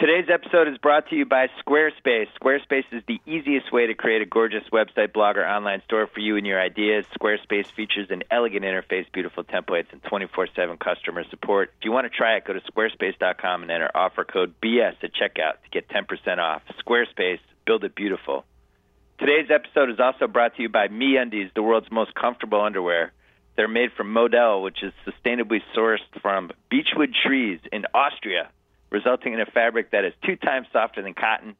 Today's episode is brought to you by Squarespace. Squarespace is the easiest way to create a gorgeous website, blog, or online store for you and your ideas. Squarespace features an elegant interface, beautiful templates, and 24 7 customer support. If you want to try it, go to squarespace.com and enter offer code BS at checkout to get 10% off. Squarespace, build it beautiful. Today's episode is also brought to you by MeUndies, the world's most comfortable underwear. They're made from Modal, which is sustainably sourced from beechwood trees in Austria resulting in a fabric that is two times softer than cotton.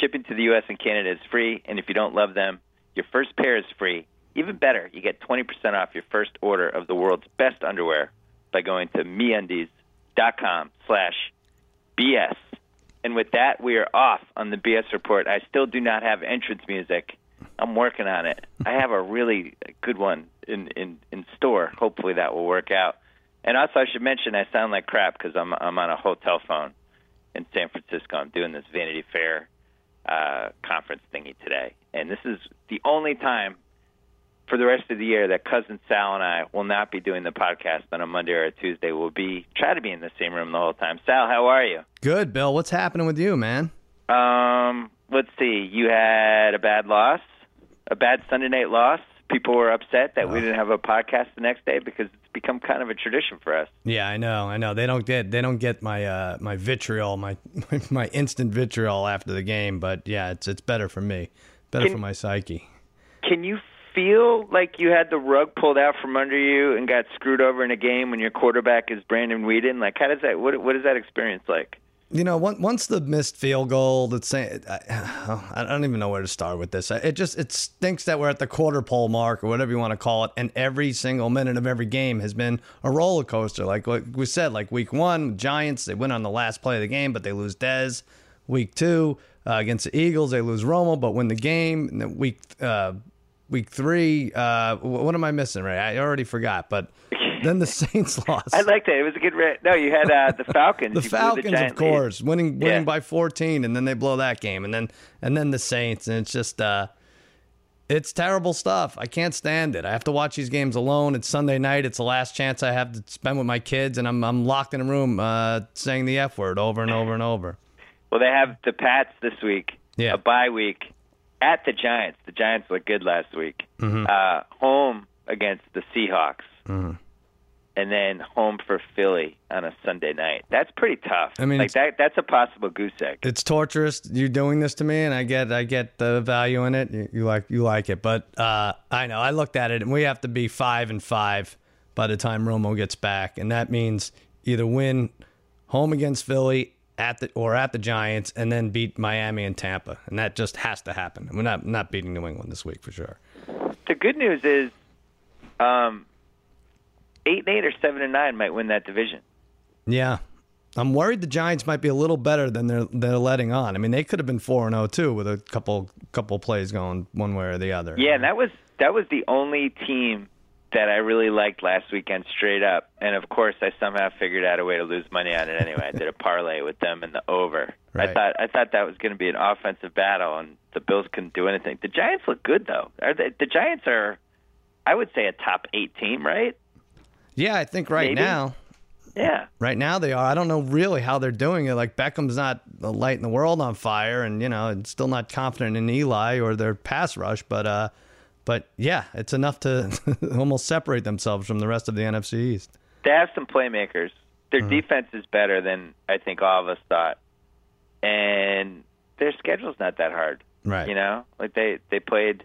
Shipping to the U.S. and Canada is free, and if you don't love them, your first pair is free. Even better, you get 20% off your first order of the world's best underwear by going to meundies.com slash BS. And with that, we are off on the BS report. I still do not have entrance music. I'm working on it. I have a really good one in, in, in store. Hopefully that will work out. And also, I should mention I sound like crap because I'm I'm on a hotel phone in San Francisco. I'm doing this Vanity Fair uh, conference thingy today, and this is the only time for the rest of the year that cousin Sal and I will not be doing the podcast on a Monday or a Tuesday. We'll be try to be in the same room the whole time. Sal, how are you? Good, Bill. What's happening with you, man? Um, let's see. You had a bad loss, a bad Sunday night loss. People were upset that we didn't have a podcast the next day because it's become kind of a tradition for us. Yeah, I know, I know. They don't get they don't get my uh, my vitriol, my my instant vitriol after the game, but yeah, it's it's better for me, better can, for my psyche. Can you feel like you had the rug pulled out from under you and got screwed over in a game when your quarterback is Brandon Weeden? Like, how does that? What what is that experience like? You know, once the missed field goal, that's saying, I don't even know where to start with this. It just it stinks that we're at the quarter pole mark or whatever you want to call it, and every single minute of every game has been a roller coaster. Like we said, like week one, Giants they win on the last play of the game, but they lose Dez. Week two uh, against the Eagles, they lose Romo, but win the game. And then week uh, week three, uh, what am I missing? Right, I already forgot, but then the Saints lost. I liked that. It was a good. Re- no, you had uh, the Falcons. the Falcons, the of course, lead. winning winning yeah. by 14, and then they blow that game, and then and then the Saints, and it's just uh, it's terrible stuff. I can't stand it. I have to watch these games alone. It's Sunday night. It's the last chance I have to spend with my kids, and I'm I'm locked in a room uh, saying the F word over and over and over. Well, they have the Pats this week. Yeah. A bye week at the Giants. The Giants looked good last week. Mm-hmm. Uh, home against the Seahawks. Mm-hmm and then home for Philly on a Sunday night. That's pretty tough. I mean, like that that's a possible goose egg. It's torturous. You're doing this to me, and I get I get the value in it. You, you like you like it, but uh, I know I looked at it, and we have to be five and five by the time Romo gets back, and that means either win home against Philly at the or at the Giants, and then beat Miami and Tampa, and that just has to happen. We're not not beating New England this week for sure. The good news is. Um, eight and eight or seven and nine might win that division. Yeah, I'm worried the Giants might be a little better than they're they're letting on. I mean, they could have been four and zero oh, too with a couple couple plays going one way or the other. Yeah, and that was that was the only team that I really liked last weekend straight up. And of course, I somehow figured out a way to lose money on it anyway. I did a parlay with them in the over. Right. I thought I thought that was going to be an offensive battle, and the Bills couldn't do anything. The Giants look good though. Are they, the Giants are, I would say, a top eight team, right? Yeah, I think right Maybe. now. Yeah. Right now they are. I don't know really how they're doing it. Like Beckham's not lighting the world on fire, and you know, still not confident in Eli or their pass rush. But uh, but yeah, it's enough to almost separate themselves from the rest of the NFC East. They have some playmakers. Their mm-hmm. defense is better than I think all of us thought, and their schedule's not that hard. Right. You know, like they they played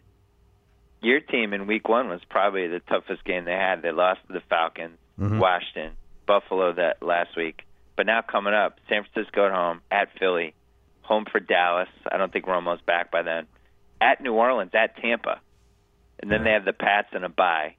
your team in week one was probably the toughest game they had. They lost to the Falcons, mm-hmm. Washington, Buffalo that last week. But now coming up, San Francisco at home, at Philly, home for Dallas. I don't think Romo's back by then. At New Orleans, at Tampa. And then they have the Pats and a bye.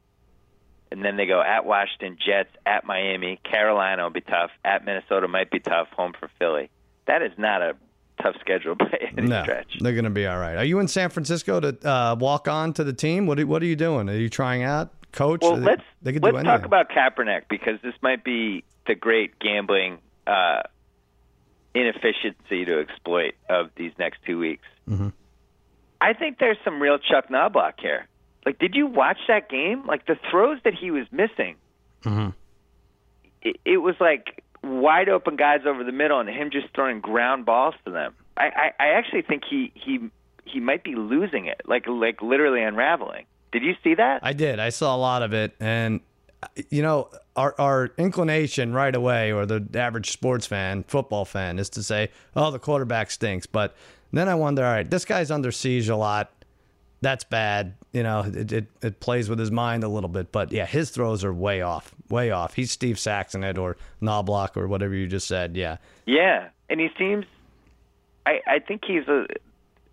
And then they go at Washington, Jets, at Miami, Carolina will be tough, at Minnesota might be tough, home for Philly. That is not a tough schedule by any no, stretch. They're going to be all right. Are you in San Francisco to uh, walk on to the team? What are, what are you doing? Are you trying out, coach? Well, they, let's they let's talk about Kaepernick because this might be the great gambling uh, inefficiency to exploit of these next two weeks. Mm-hmm. I think there's some real Chuck Knoblauch here. Like, did you watch that game? Like the throws that he was missing. Mm-hmm. It, it was like wide open guys over the middle and him just throwing ground balls to them. I, I, I actually think he he he might be losing it, like like literally unraveling. Did you see that? I did. I saw a lot of it, and you know, our our inclination right away, or the average sports fan, football fan, is to say, "Oh, the quarterback stinks." But then I wonder, all right, this guy's under siege a lot. That's bad. You know, it, it, it plays with his mind a little bit. But yeah, his throws are way off, way off. He's Steve Saxing it or Knoblauch or whatever you just said. Yeah. Yeah, and he seems. I I think he's a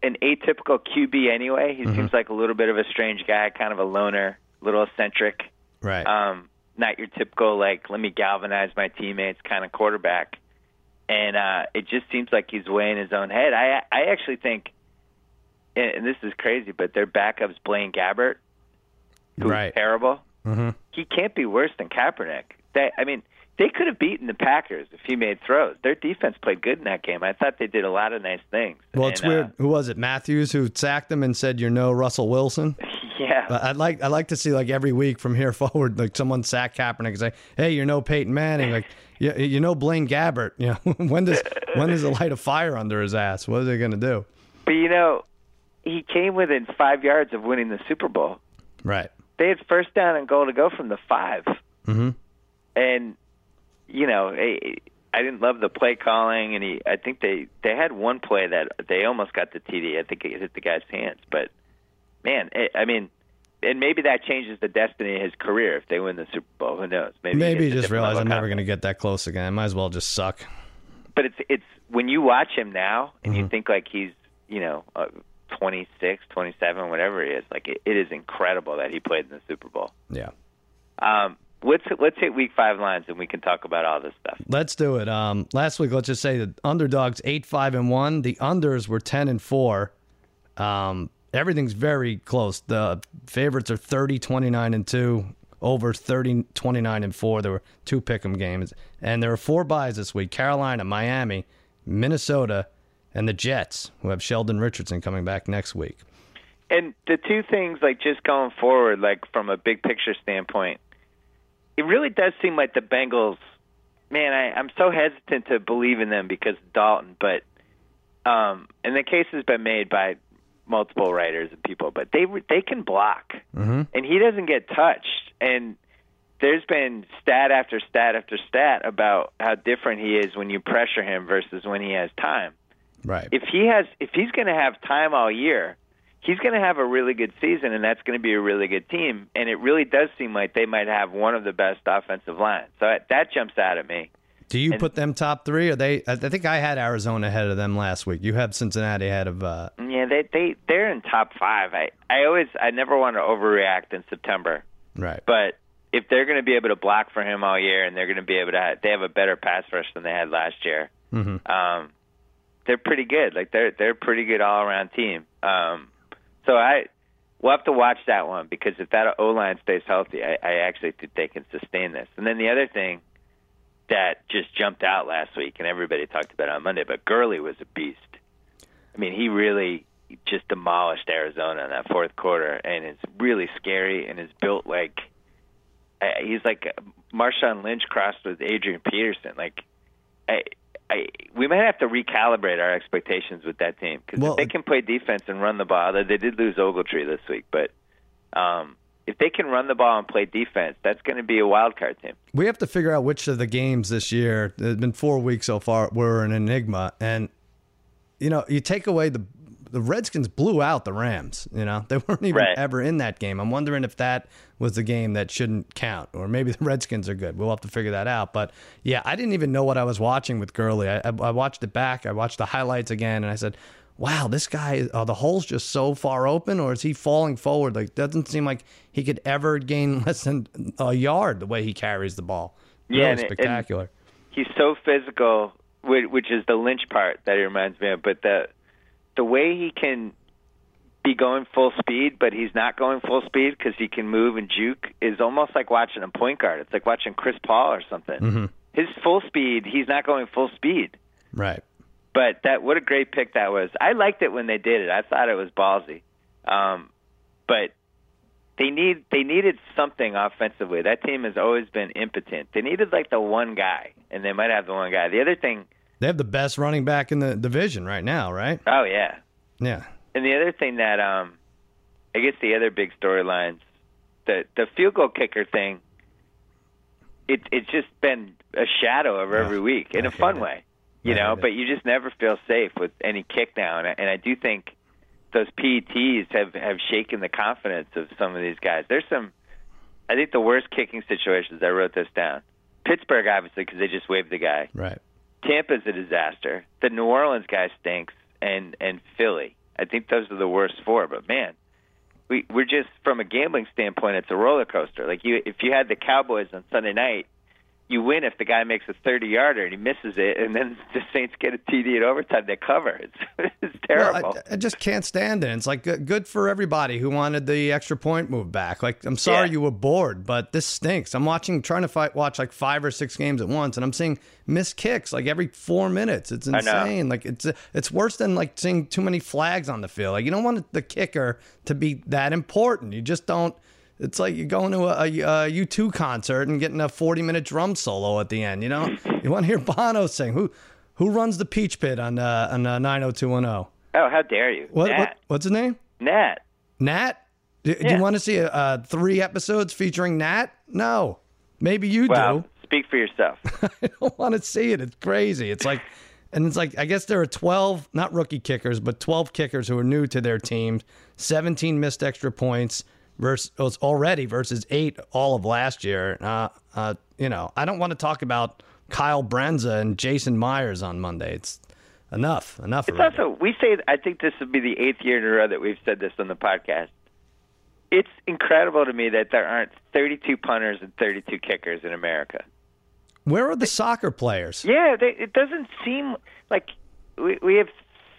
an atypical QB anyway. He seems like a little bit of a strange guy, kind of a loner, little eccentric. Right. Um, not your typical like let me galvanize my teammates kind of quarterback. And uh, it just seems like he's way in his own head. I I actually think, and and this is crazy, but their backup's Blaine Gabbert, who's Right. terrible. Mm-hmm. He can't be worse than Kaepernick. They, I mean, they could have beaten the Packers if he made throws. Their defense played good in that game. I thought they did a lot of nice things. well, it's And, uh, weird. Who was it? Matthews who sacked them and said, "You're no Russell Wilson." yeah, But I'd like I'd like to see like every week from here forward, like someone sack Kaepernick and say, "Hey, you're no Peyton Manning." Like, you, you know Blaine Gabbert. You know when does when does it light a fire under his ass? What are they gonna do? but you know, he came within five yards of winning the Super Bowl. Right. they had first down and goal to go from the 5 mm-hmm. and you know, I, I didn't love the play calling, and he. I think they they had one play that they almost got the TD. I think it hit the guy's hands, but man, it, I mean. And maybe that changes the destiny of his career if they win the Super Bowl. Who knows? Maybe, Maybe he just realized I'm never gonna get that close again. I might as well just suck. But it's it's when you watch him now and Mm-hmm. you think like he's you know uh, 26, 27, whatever he is. Like it, it is incredible that he played in the Super Bowl. Yeah. Um, let's let's hit Week Five lines and we can talk about all this stuff. Let's do it. Um, last week, let's just say the underdogs eight five and one. The unders were ten and four. Um, everything's very close. The favorites are 30, 29 and two. Over 30, 29 and four. There were two pick'em games, and there were four byes this week: Carolina, Miami, Minnesota, and the Jets, who have Sheldon Richardson coming back next week. And the two things, like just going forward, like from a big picture standpoint, it really does seem like the Bengals. Man, I, I'm so hesitant to believe in them because Dalton, but um, and the case has been made by multiple writers and people, but they they can block, mm-hmm. and he doesn't get touched. And there's been stat after stat after stat about how different he is when you pressure him versus when he has time Right. if he has if he's going to have time all year, he's going to have a really good season, and that's going to be a really good team. And it really does seem like they might have one of the best offensive lines. So that, that jumps out at me. Do you and- put them top three? Or they? I think I had Arizona ahead of them last week. You have Cincinnati ahead of. Uh, Yeah, they they they're in top five. I I always I never want to overreact in September, right. but if they're going to be able to block for him all year, and they're going to be able to, have, they have a better pass rush than they had last year. Mhm. Um, they're pretty good. Like they're they're a pretty good all around team. Um, so I we'll have to watch that one because if that O line stays healthy, I, I actually think they can sustain this. And then the other thing that just jumped out last week, and everybody talked about it on Monday, but Gurley was a beast. I mean, he really just demolished Arizona in that fourth quarter, and it's really scary and is built like uh, he's like Marshawn Lynch crossed with Adrian Peterson. Like, I, I, we might have to recalibrate our expectations with that team because Well, if they can play defense and run the ball, they they did lose Ogletree this week, but um, if they can run the ball and play defense, that's going to be a wild card team. We have to figure out which of the games this year. There's been four weeks so far. Were an enigma, and you know, you take away the the Redskins blew out the Rams. You know, they weren't even Right. ever in that game. I'm wondering if that was the game that shouldn't count, or maybe the Redskins are good. We'll have to figure that out. But yeah, I didn't even know what I was watching with Gurley. I, I, watched it back. I watched the highlights again, and I said. Wow, this guy, are the holes just so far open, or is he falling forward? Like, doesn't seem like he could ever gain less than a yard the way he carries the ball. Yeah, Really and it- and- spectacular. he's so physical, which is the Lynch part that he reminds me of. But the the way he can be going full speed, but he's not going full speed because he can move and juke is almost like watching a point guard. It's like watching Chris Paul or something. His full speed, he's not going full speed. right. But that what a great pick that was. I liked it when they did it. I thought it was ballsy. Um, but they need they needed something offensively. That team has always been impotent. They needed like the one guy, and they might have the one guy. The other thing, They have the best running back in the division right now, right? oh yeah, Yeah. and the other thing that um, I guess the other big storylines, the the field goal kicker thing. It it's just been a shadow of every week in I a fun it. way, you I know. it. But you just never feel safe with any kick now, and I, and I do think those PATs have have shaken the confidence of some of these guys. There's some, I think the worst kicking situations. I wrote this down. Pittsburgh, obviously, because they just waved the guy. Right. Tampa's a disaster. The New Orleans guy stinks, and and Philly. I think those are the worst four. But man, we we're just from a gambling standpoint, it's a roller coaster. Like you, if you had the Cowboys on Sunday night, you win if the guy makes a thirty yarder and he misses it, and then the Saints get a TD in overtime. They cover. It's it's terrible. I, I just can't stand it. It's like good, good for everybody who wanted the extra point move back. Like I'm sorry Yeah. you were bored, but this stinks. I'm watching, trying to fight, watch like five or six games at once, and I'm seeing missed kicks like every four minutes. It's insane. Like it's it's worse than like seeing too many flags on the field. Like you don't want the kicker to be that important. You just don't. It's like you're going to a, a, a U2 concert and getting a 40 minute drum solo at the end. You know, you want to hear Bono sing. Who who runs the Peach Pit on uh, on uh, 90210? oh, how dare you, What, what what's his name? Nat. Nat? Do, do you want to see uh, three episodes featuring Nat? No. Maybe you Well, do. speak for yourself. I don't want to see it. It's crazy. It's like, and it's like, I guess there are 12, not rookie kickers, but 12 kickers who are new to their teams, 17 missed extra points versus oh, it's already versus eight all of last year. Uh, uh, you know, I don't want to talk about Kyle Brindza and Jason Myers on Monday. It's enough, enough. It's already. also we say I think this would be the eighth year in a row that we've said this on the podcast. It's incredible to me that there aren't 32 punters and 32 kickers in America. Where are the soccer players? Yeah, they, it doesn't seem like we we have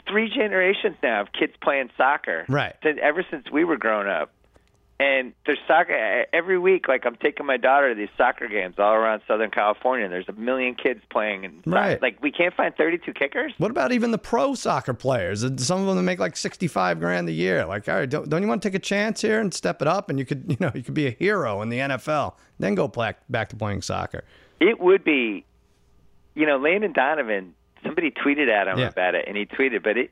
three generations now of kids playing soccer. Right. Since, ever since we were growing up. And there's soccer uh, every week. Like I'm taking my daughter to these soccer games all around Southern California. and There's a million kids playing, and Right. like we can't find 32 kickers. What about even the pro soccer players? Some of them make like sixty-five grand a year. Like, all right, don't, don't you want to take a chance here and step it up? And you could, you know, you could be a hero in the NFL, then go back back to playing soccer. It would be, you know, Landon Donovan. Somebody tweeted at him Yeah. about it, and he tweeted, "But it,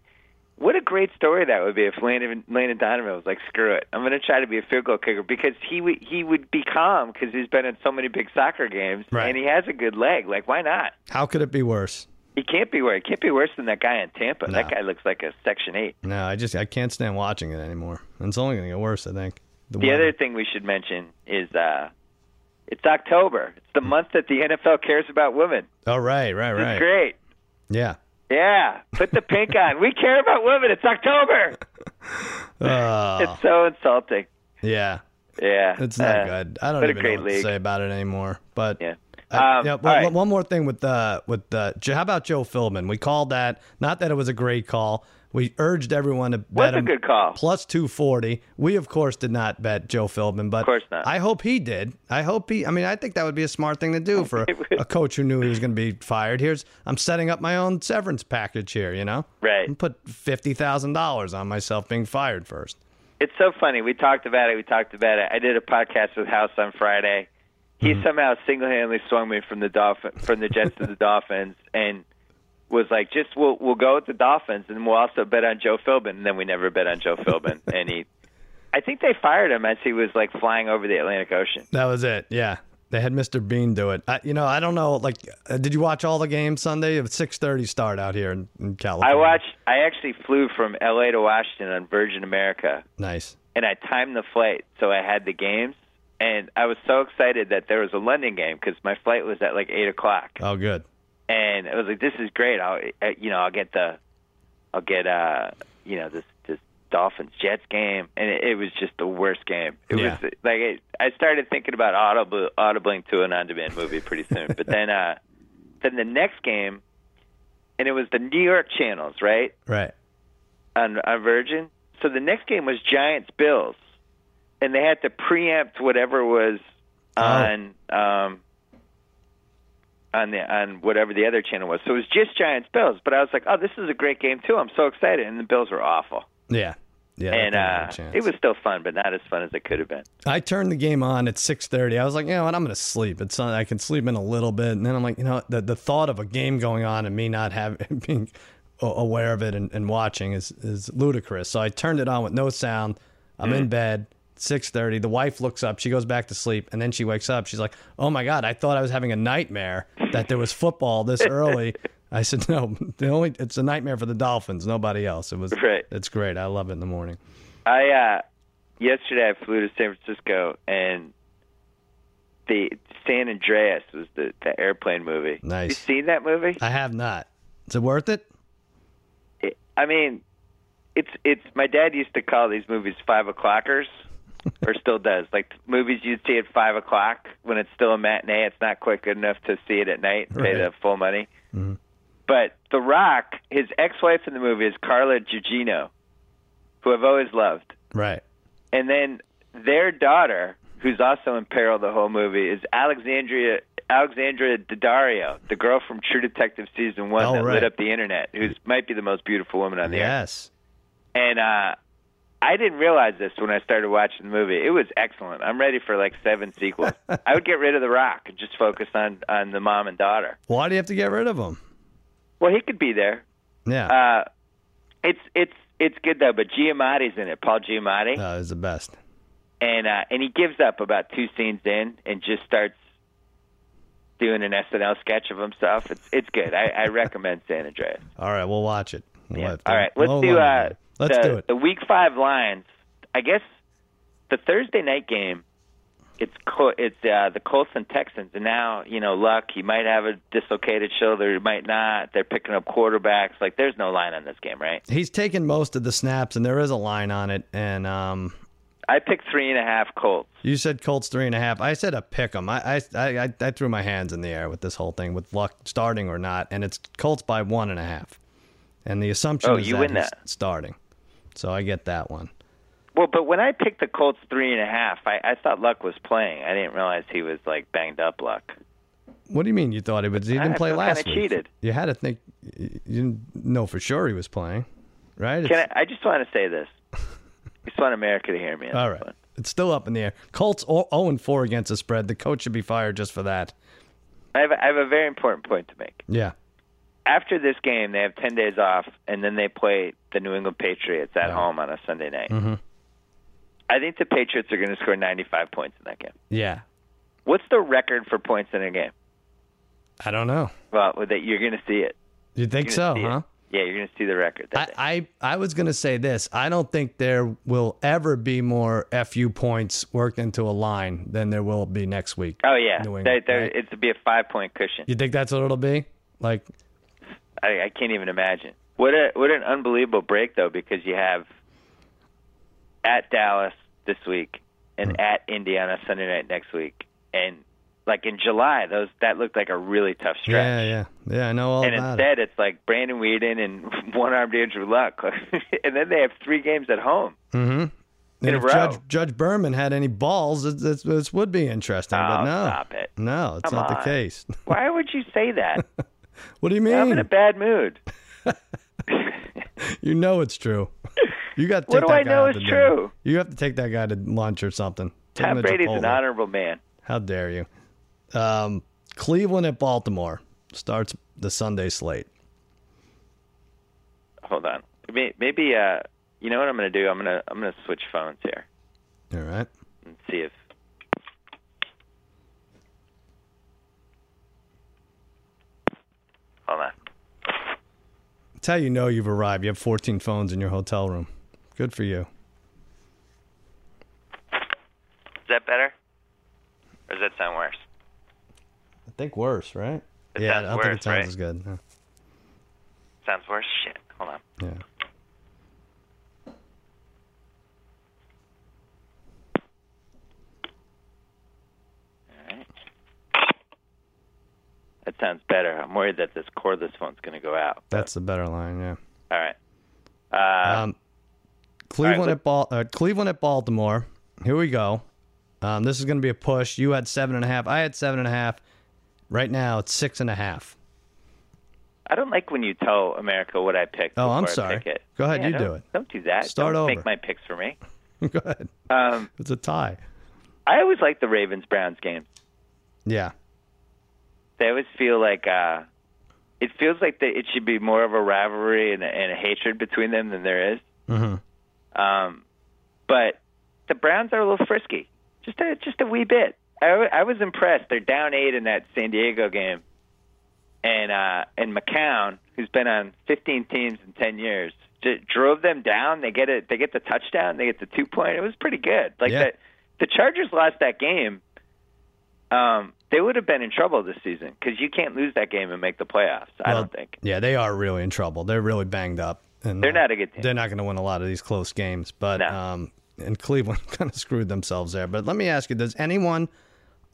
what a great story that would be if Landon Landon Donovan was like, screw it, I'm going to try to be a field goal kicker because he would he would be calm because he's been in so many big soccer games Right. and he has a good leg. Like, why not? How could it be worse? He can't be worse. He can't be worse than that guy in Tampa. That guy looks like a Section Eight. No, I just I can't stand watching it anymore. And it's only going to get worse, I think. The weather. other thing we should mention is uh, it's October. It's the month that the NFL cares about women. Oh right, right, It's right. great. Yeah. Yeah, put the pink on. We care about women. It's October. Uh, It's so insulting. yeah. Yeah, It's not Uh, good. I don't even know what to say about it anymore. But Yeah. Uh, Um, yeah, one, right. one more thing with uh, with uh, how about Joe Philbin? We called that. Not that it was a great call. We urged everyone to bet What's a good call? plus two forty. We of course did not bet Joe Philbin, but Of course not. I hope he did. I hope he. I mean, I think that would be a smart thing to do for a coach who knew he was going to be fired. Here's I'm setting up my own severance package here. You know, Right. And put fifty thousand dollars on myself being fired first. It's so funny. We talked about it. We talked about it. I did a podcast with House on Friday. He Mm-hmm. somehow single-handedly swung me from the Dolphin from the Jets to the Dolphins, and was like, "Just we'll we'll go with the Dolphins, and we'll also bet on Joe Philbin." And then we never bet on Joe Philbin, and he, I think they fired him as he was like flying over the Atlantic Ocean. That was it. Yeah. They had Mr. Bean do it. I, you know, I don't know. Like, uh, did you watch all the games Sunday? It was six thirty start out here in, in California. I watched. I actually flew from L.A. to Washington on Virgin America, Nice. and I timed the flight so I had the games. And I was so excited that there was a London game because my flight was at like eight o'clock. Oh, good. and I was like, "This is great. I'll, uh, you know, I'll get the, I'll get, uh, you know, this this Dolphins Jets game, and it, it was just the worst game. It Yeah. was like it, I started thinking about audible audibling to an on-demand movie pretty soon, but then, uh, then the next game, and it was the New York channels, right, Right. on on Virgin. So the next game was Giants Bills, and they had to preempt whatever was Oh. on. Um, on the on whatever the other channel was. So it was just Giants Bills, but I was like, "Oh, this is a great game too. I'm so excited." And the Bills were awful. Yeah. Yeah, and didn't have a uh, it was still fun, but not as fun as it could have been. I turned the game on at 6:30. I was like, you know what, I'm going to sleep. It's I can sleep in a little bit, and then I'm like, you know, the the thought of a game going on and me not having being aware of it and, and watching is is ludicrous. So I turned it on with no sound. I'm in bed. 6:30. The wife looks up. She goes back to sleep, and then she wakes up. She's like, "Oh my god, I thought I was having a nightmare that there was football this early." I said, "No, the only it's a nightmare for the Dolphins, nobody else." It was Right. It's great. I love it in the morning. I uh yesterday I flew to San Francisco and the San Andreas was the, the airplane movie. Nice. You seen that movie? I have not. Is it worth it? It, I mean, it's it's my dad used to call these movies five o'clockers, or still does. Like movies you'd see at five o'clock when it's still a matinee. It's not quite good enough to see it at night and pay the full money. But The Rock, his ex-wife in the movie is Carla Gugino, who I've always loved. Right. and then their daughter, who's also in peril the whole movie, is Alexandria Alexandra Daddario, the girl from True Detective season one Oh, that right. lit up the internet, who's might be the most beautiful woman on the earth. Yes. And uh, I didn't realize this when I started watching the movie. It was excellent. I'm ready for like seven sequels. I would get rid of the Rock and just focus on on the mom and daughter. Why do you have to get rid of him? Well, he could be there. Yeah. Uh, it's it's it's good though. But Giamatti's in it. Paul Giamatti. no, it's the best. and uh, and he gives up about two scenes in and just starts doing an SNL sketch of himself. It's it's good. I, I recommend San Andreas. All right, we'll watch it. We'll Yeah. All right, let's do uh. Let's the, do it. The Week Five lines. I guess the Thursday night game. It's it's uh, the Colts and Texans, and now you know Luck. He might have a dislocated shoulder, he might not. They're picking up quarterbacks. Like there's no line on this game, right? He's taken most of the snaps, and there is a line on it. And um, I picked three and a half Colts. you said Colts three and a half. I said a pick 'em. I, I I I threw my hands in the air with this whole thing, with luck starting or not, and it's Colts by one and a half. And the assumption Oh, is you that win he's that. starting. So I get that one. Well, but when I picked the Colts three and a half, I, I thought Luck was playing. I didn't realize he was like banged up. Luck. What do you mean you thought he was? He didn't I play last week. cheated. You had to think. You didn't know for sure he was playing, right? Can I, I just want to say this. I just want America to hear me. All right. one. It's still up in the air. Colts 0 and 4 against the spread. The coach should be fired just for that. I have, a, I have a very important point to make. Yeah. After this game, they have 10 days off, and then they play the New England Patriots at Yeah. home on a Sunday night. Mhm. I think the Patriots are going to score 95 points in that game. Yeah. What's the record for points in a game? I don't know. Well, that you're going to see it. You think so, gonna it. Yeah, you're going to see the record. I. I, I was going to say this. I don't think there will ever be more FU points worked into a line than there will be next week. oh yeah, New They- England, they're- right? it's to be a five point cushion. You think that's what it'll be? Like, I, I can't even imagine. What a what an unbelievable break though, because you have at Dallas this week and at Indiana Sunday night next week, and like in July, those that looked like a really tough stretch. yeah, yeah. Yeah, I know all and about it. instead, it's like Brandon Weeden and one-armed Andrew Luck, and then they have three games at home. Mm-hmm. And if. Judge, Judge Berman had any balls, it, it, this would be interesting. but Oh, no. stop it. No, it's Come not the case. Why would you say that? What do you mean? I'm in a bad mood. You know it's true. You got to What take do that I guy know is true? You have to take that guy to lunch or something. Take Tom Brady's an honorable man. How dare you? Um, Cleveland at Baltimore starts the Sunday slate. Hold on. Maybe uh, you know what I'm going to do? I'm going to I'm going to switch phones here All right. and see if. Hold on. It's how you know you've arrived. You have 14 phones in your hotel room. Good for you. Is that better? Or does that sound worse? I think worse, right? It yeah, I don't think it sounds right? as good. Sounds worse? Shit. Hold on. yeah. All right. That sounds better. I'm worried that this cordless phone's going to go out. That's the better line, yeah. All right. Uh, Um, Cleveland at Bal- uh, Cleveland at Baltimore. Here we go. Um, this is going to be a push. You had seven and a half. I had seven and a half. Right now, it's six and a half. I don't like when you tell America what I picked. Oh, I'm sorry. Go ahead, Yeah, you don't- it. Don't do that. Start don't over. make my picks for me. Go ahead. Um, It's a tie. I always like the Ravens Browns game. Yeah. They always feel like uh, it feels like the, it should be more of a rivalry and a, and a hatred between them than there is. Mm-hmm. Um, but the Browns are a little frisky, just a just a wee bit. I, I was impressed. They're down eight in that San Diego game, and uh, and McCown, who's been on 15 teams in 10 years, j- drove them down. They get it. They get the touchdown. They get the two point. It was pretty good. Like Yeah. the the Chargers lost that game. Um, they would have been in trouble this season because you can't lose that game and make the playoffs. I Well, don't think Yeah, they are really in trouble. They're really banged up. And they're uh, not a good team. They're not going to win a lot of these close games, but No. um, and Cleveland kind of screwed themselves there. But let me ask you: Does anyone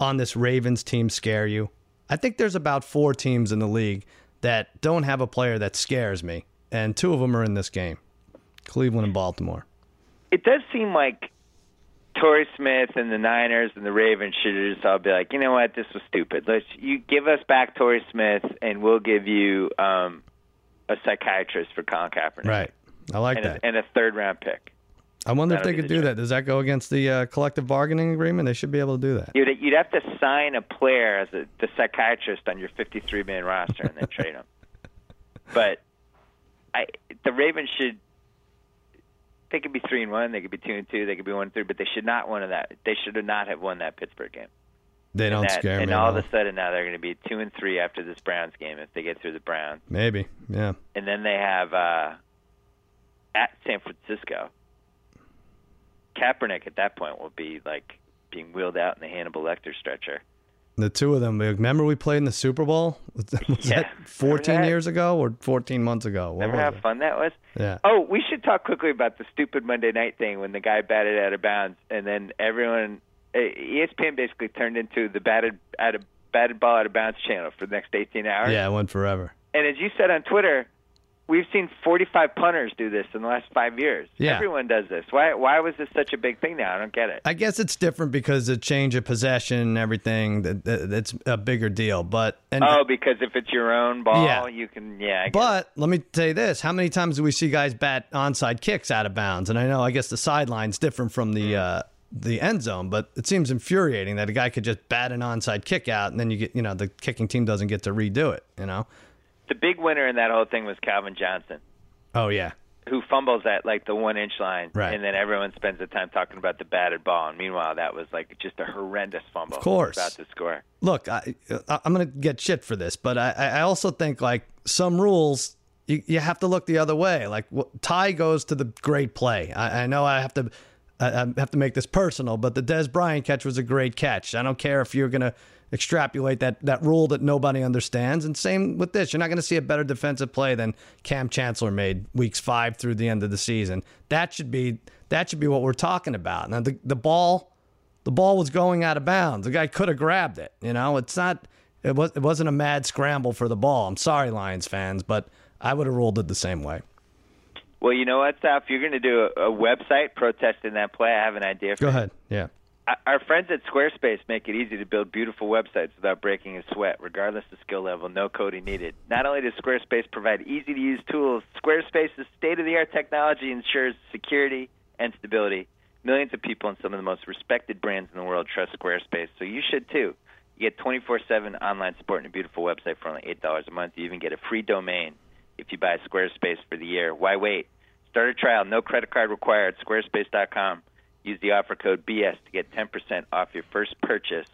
on this Ravens team scare you? I think there's about four teams in the league that don't have a player that scares me, and two of them are in this game: Cleveland and Baltimore. it does seem like Torrey Smith and the Niners and the Ravens should just all be like, you know what, this was stupid. Let's you give us back Torrey Smith, and we'll give you um, a psychiatrist for Colin Kaepernick, Right. I like And that. a, and a third round pick. I wonder if that'll they could the do that. Does that go against the uh, collective bargaining agreement? They should be able to do that. You'd you'd have to sign a player as a, the psychiatrist on your 53 man roster and then trade him. But I the Ravens should. They could be three and one. They could be two and two. They could be one and three. But they should not won that. They should not have won that Pittsburgh game. They don't and that, scare and me. And all all. of a sudden now they're going to be two and three after this Browns game if they get through the Browns, Maybe. Yeah. and then they have uh, at San Francisco. Kaepernick at that point will be like being wheeled out in the Hannibal Lecter stretcher. The two of them. Remember we played in the Super Bowl? Was that, was Yeah. that 14 that? years ago or 14 months ago? What Remember how it? fun that was? Yeah. Oh, we should talk quickly about the stupid Monday night thing when the guy batted out of bounds, and then everyone, eh, ESPN basically turned into the batted out of batted ball out of bounds channel for the next 18 hours. Yeah, it went forever. And as you said on Twitter, we've seen 45 punters do this in the last five years. Yeah. Everyone does this. Why? Why was this such a big thing now? I don't get it. I guess it's different because the change of possession and everything. That, that that's a bigger deal. But and Oh, because if it's your own ball, Yeah. you can. Yeah. But let me tell you this: How many times do we see guys bat onside kicks out of bounds? And I know, I guess the sideline's different from the uh, the end zone, but it seems infuriating that a guy could just bat an onside kick out, and then you get, you know, the kicking team doesn't get to redo it. You know? The big winner in that whole thing was Calvin Johnson. Oh yeah, who fumbles at like the one inch line, Right. and then everyone spends the time talking about the batted ball. And meanwhile, that was like just a horrendous fumble. Of course. about to score. look, I, I'm going to get shit for this, but I, I also think like some rules you, you have to look the other way. Like tie goes to the great play. I, I know I have to I, I have to make this personal, but the Dez Bryant catch was a great catch. I don't care if you're going to extrapolate that that rule that nobody understands. And same with this, you're not going to see a better defensive play than Kam Chancellor made weeks five through the end of the season. That should be that should be what we're talking about. Now the the ball the ball was going out of bounds. The guy could have grabbed it. You know, it's not. It was. It wasn't a mad scramble for the ball. I'm sorry, Lions fans, but I would have ruled it the same way. Well, you know what, Sal? If you're going to do a, a website protesting that play, I have an idea. For Go you. ahead. Yeah. Our- friends at Squarespace make it easy to build beautiful websites without breaking a sweat, regardless of skill level. No coding needed. Not only does Squarespace provide easy-to-use tools, Squarespace's state-of-the-art technology ensures security and stability. Millions of people and some of the most respected brands in the world trust Squarespace, so you should too. You get 24/7 online support and a beautiful website for only eight dollars a month. You even get a free domain if you buy Squarespace for the year. Why wait? Start a trial, no credit card required. Squarespace.com. Use the offer code BS to get 10% off your first purchase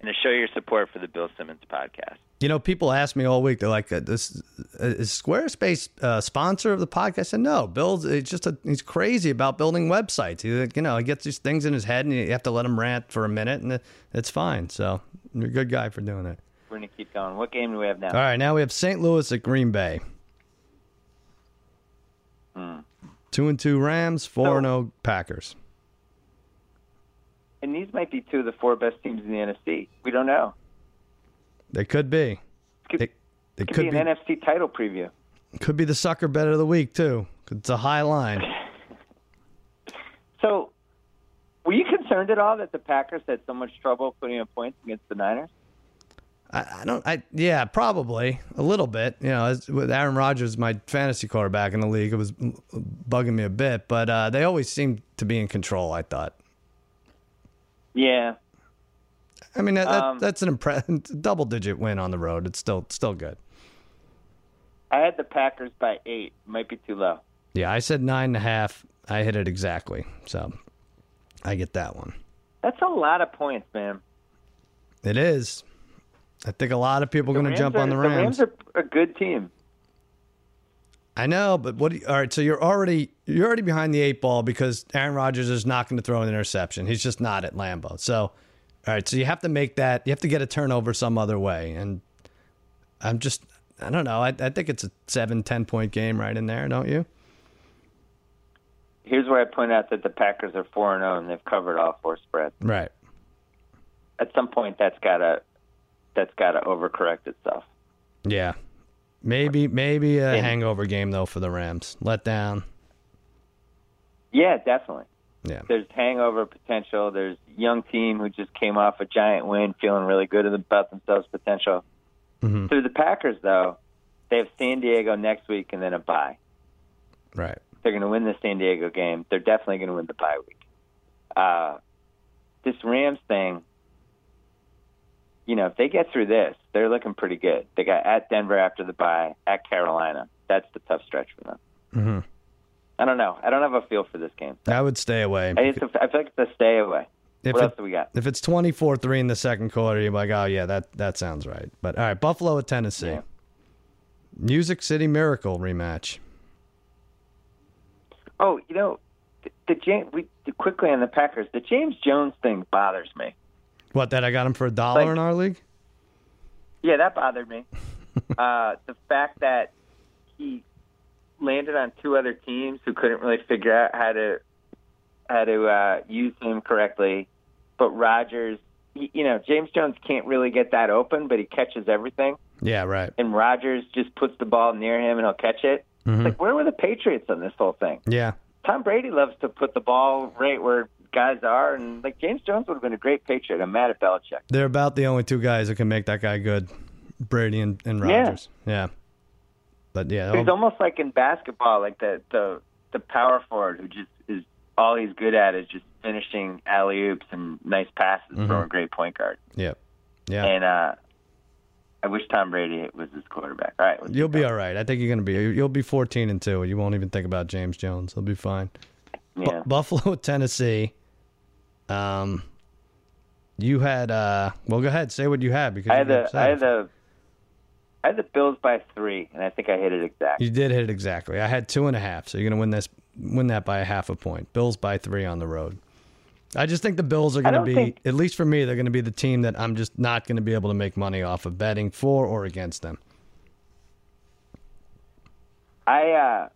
and to show your support for the Bill Simmons podcast. You know, people ask me all week. They're like, uh, "This uh, is Squarespace uh, sponsor of the podcast." I said, "No, Bill's it's just a, he's crazy about building websites. He, you know, he gets these things in his head, and you have to let him rant for a minute, and it, it's fine. So, you're a good guy for doing it." We're going to keep going. What game do we have now? All right, now we have St. Louis at Green Bay. Two and two Rams, four and zero Packers. And these might be two of the four best teams in the NFC. We don't know. They could be. Could, They, they could, could be be. an NFC title preview. Could be the sucker bet of the week too. It's a high line. So, were you concerned at all that the Packers had so much trouble putting up points against the Niners? I, I don't. I yeah, probably a little bit. You know, as, with Aaron Rodgers, my fantasy quarterback in the league, it was bugging me a bit. But uh, they always seem to be in control. I thought. Yeah. I mean, that, um, that, that's an impressive double-digit win on the road. It's still still good. I had the Packers by eight. Might be too low. Yeah, I said nine and a half. I hit it exactly. So I get that one. That's a lot of points, man. It is. I think a lot of people are going to jump on the Rams. The Rams are a good team. I know, but what? You, all right, so you're already you're already behind the eight ball because Aaron Rodgers is not going to throw an interception. He's just not at Lambeau. So, all right, so you have to make that. You have to get a turnover some other way. And I'm just, I don't know. I, I think it's a seven, ten point game right in there, don't you? Here's where I point out that the Packers are four and zero, oh and they've covered all four spreads. Right. At some point, that's gotta that's gotta overcorrect itself. Yeah, maybe maybe a and, hangover game though for the Rams. Let down. Yeah, definitely. Yeah. There's hangover potential. There's young team who just came off a giant win, feeling really good about themselves potential. Mm-hmm. Through the Packers, though, they have San Diego next week and then a bye. Right they're going to win the San Diego game. They're definitely going to win the bye week. Uh, this Rams thing, you know, if they get through this, they're looking pretty good. They got at Denver after the bye, at Carolina. That's the tough stretch for them. Mm-hmm. I don't know. I don't have a feel for this game. I would stay away. I, I feel like it's a stay away. If what it, else do we got? If it's 24-3 in the second quarter, you're like, oh, yeah, that, that sounds right. But, all right, Buffalo at Tennessee. Yeah. Music City Miracle rematch. Oh, you know, the, the James we quickly on the Packers. The James Jones thing bothers me. What that I got him for a dollar like, in our league? Yeah, that bothered me. uh, the fact that he landed on two other teams who couldn't really figure out how to how to uh, use him correctly, but Rodgers, you know, James Jones can't really get that open, but he catches everything. Yeah, right. And Rodgers just puts the ball near him and he'll catch it. Mm-hmm. Like, where were the Patriots on this whole thing? Yeah. Tom Brady loves to put the ball right where guys are, and like James Jones would have been a great Patriot. I'm mad at Belichick. They're about the only two guys that can make that guy good, Brady and, and Rodgers. Yeah. yeah. But yeah, he's almost like in basketball, like the the the power forward who just is all he's good at is just finishing alley oops and nice passes mm-hmm. from a great point guard. Yep. Yeah. And uh, I wish Tom Brady was his quarterback. All right, you'll be all right. I think you're going to be. You'll be 14 and two. You won't even think about James Jones. He'll be fine. Yeah. B- Buffalo, Tennessee. Um, you had. Uh, well, go ahead. Say what you had because I had the. I had the. I had the Bills by three, and I think I hit it exactly. You did hit it exactly. I had two and a half, so you're going to win this. Win that by a half a point. Bills by three on the road. I just think the Bills are going to be, think... at least for me, they're going to be the team that I'm just not going to be able to make money off of betting for or against them. I uh,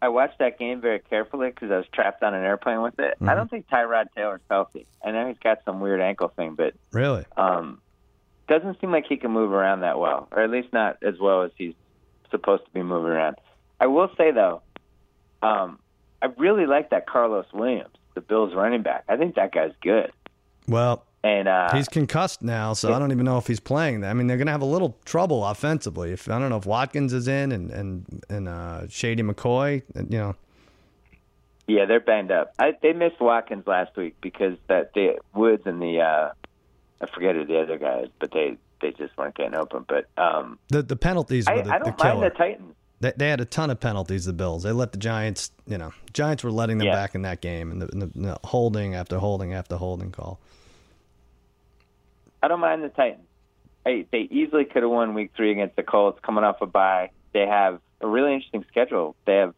I watched that game very carefully because I was trapped on an airplane with it. Mm-hmm. I don't think Tyrod Taylor's healthy. I know he's got some weird ankle thing, but really, um, doesn't seem like he can move around that well, or at least not as well as he's supposed to be moving around. I will say though, um, I really like that Carlos Williams the Bills running back. I think that guy's good. Well, and uh, he's concussed now, so I don't even know if he's playing. I mean, they're going to have a little trouble offensively. If I don't know if Watkins is in and and and uh, Shady McCoy, you know. Yeah, they're banged up. I, they missed Watkins last week because that the Woods and the uh, I forget who the other guys, but they they just weren't getting open. But um, the the penalties were the, I, I don't the mind the Titans. They, they had a ton of penalties. The Bills. They let the Giants. You know, Giants were letting them yeah. back in that game, and the, the, the, holding after holding after holding call. I don't mind the Titans. Hey, they easily could have won Week Three against the Colts, coming off a bye. They have a really interesting schedule. They have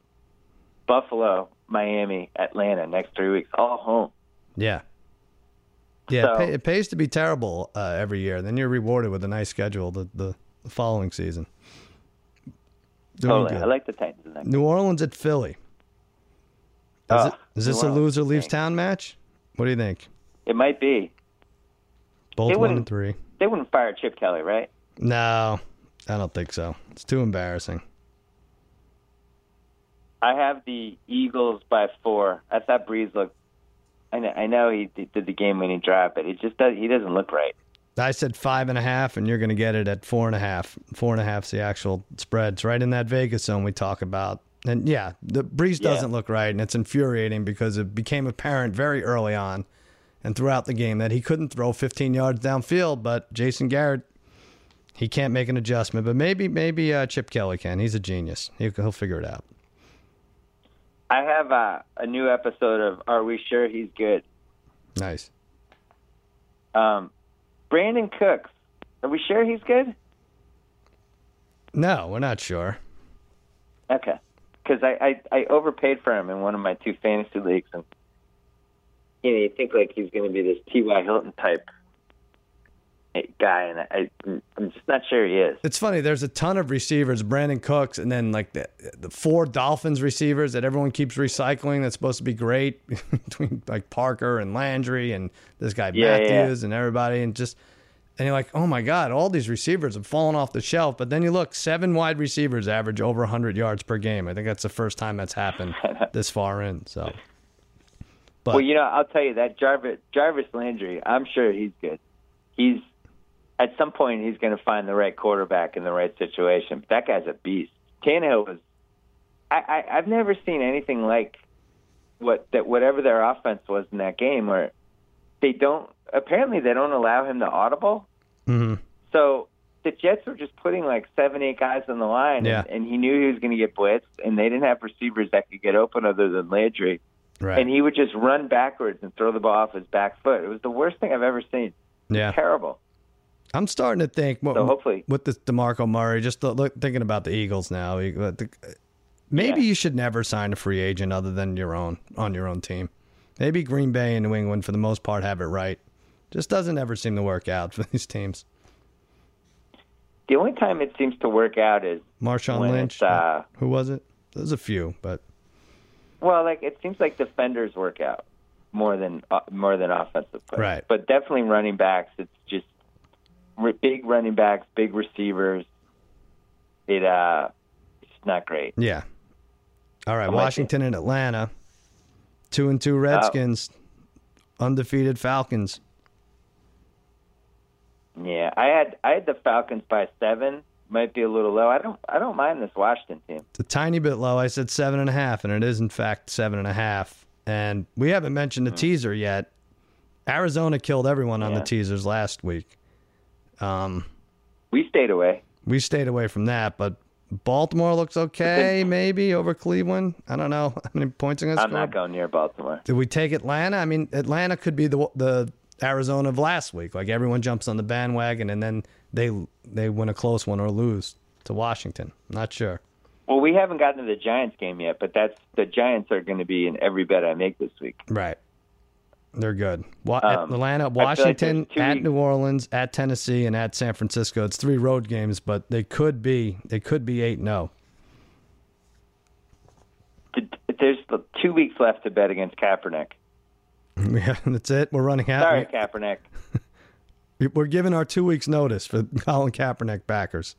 Buffalo, Miami, Atlanta next three weeks, all home. Yeah. Yeah, so, it, pay, it, pays to be terrible uh, every year. Then you're rewarded with a nice schedule the, the, the following season. Doing totally. Good. I like the Titans in. New Orleans at Philly. Is, oh, it, is this a loser leaves town match? What do you think? It might be. Both one and three. They wouldn't fire Chip Kelly, right? No, I don't think so. It's too embarrassing. I have the Eagles by four. I thought Brees looked. I know, I know he did the game-winning drive, but he just does. He doesn't look right. I said five and a half, and you're going to get it at four and a half. Four and a half is the actual spread. It's right in that Vegas zone we talk about. And yeah, the Brees doesn't look right, and it's infuriating because it became apparent very early on and throughout the game that he couldn't throw 15 yards downfield. But Jason Garrett, he can't make an adjustment. But maybe, maybe uh, Chip Kelly can. He's a genius. He, he'll figure it out. I have uh, a new episode of Are We Sure He's Good? Nice. Um, Brandin Cooks. Are we sure he's good? No, we're not sure. Okay. Because I, I, I overpaid for him in one of my two fantasy leagues. And, you know, you think like he's going to be this T.Y. Hilton type guy, and I, I'm just not sure he is. It's funny. There's a ton of receivers, Brandin Cooks, and then like the, the four Dolphins receivers that everyone keeps recycling. That's supposed to be great between like Parker and Landry and this guy Yeah, yeah. Matthews and everybody, and just and you're like, oh my god, all these receivers have fallen off the shelf. But then you look, seven wide receivers average over 100 yards per game. I think that's the first time that's happened this far in. So, but Well, you know, I'll tell you that Jarvis, Jarvis Landry, I'm sure he's good. He's at some point he's going to find the right quarterback in the right situation. But that guy's a beast. Tannehill was. I, I I've never seen anything like what that whatever their offense was in that game where they don't apparently they don't allow him to audible. mhm. So the Jets were just putting like seven, eight guys on the line, Yeah. and, and he knew he was going to get blitzed, and they didn't have receivers that could get open other than Landry right, and he would just run backwards and throw the ball off his back foot. It was the worst thing I've ever seen. yeah. Terrible. I'm starting to think. What, So hopefully- with this Demarco Murray, just the, look, thinking about the Eagles now. uh, maybe Yeah. you should never sign a free agent other than your own on your own team. Maybe Green Bay and New England, for the most part, have it right. Just doesn't ever seem to work out for these teams. The only time it seems to work out is Marshawn Lynch, uh, who was it? There's a few, but well, like it seems like defenders work out more than uh, more than offensive players. Right. But definitely running backs. It's just big running backs, big receivers. It uh, it's not great. yeah. All right, I'm. Washington and Atlanta, two and two Redskins, undefeated Falcons. Yeah, I had I had the Falcons by seven. Might be a little low. I don't I don't mind this Washington team. It's a tiny bit low. I said seven and a half, and it is in fact seven and a half. And we haven't mentioned the teaser yet. Arizona killed everyone on the teasers last week. Um, We stayed away. we stayed away from that, but Baltimore looks okay, maybe over Cleveland. I don't know how many points I'm score. not going near Baltimore. Did we take Atlanta? I mean, Atlanta could be the the Arizona of last week. Like everyone jumps on the bandwagon, and then they they win a close one or lose to Washington. Not sure. Well, we haven't gotten to the Giants game yet, but that's the Giants are going to be in every bet I make this week. Right. They're good. Wa- Um, Atlanta, Washington, two at weeks- New Orleans, at Tennessee, and at San Francisco. It's three road games, but they could be they could be eight oh. no. There's two weeks left to bet against Kaepernick. Yeah, that's it. We're running out. Sorry, Kaepernick. We're giving our two weeks notice for Colin Kaepernick backers.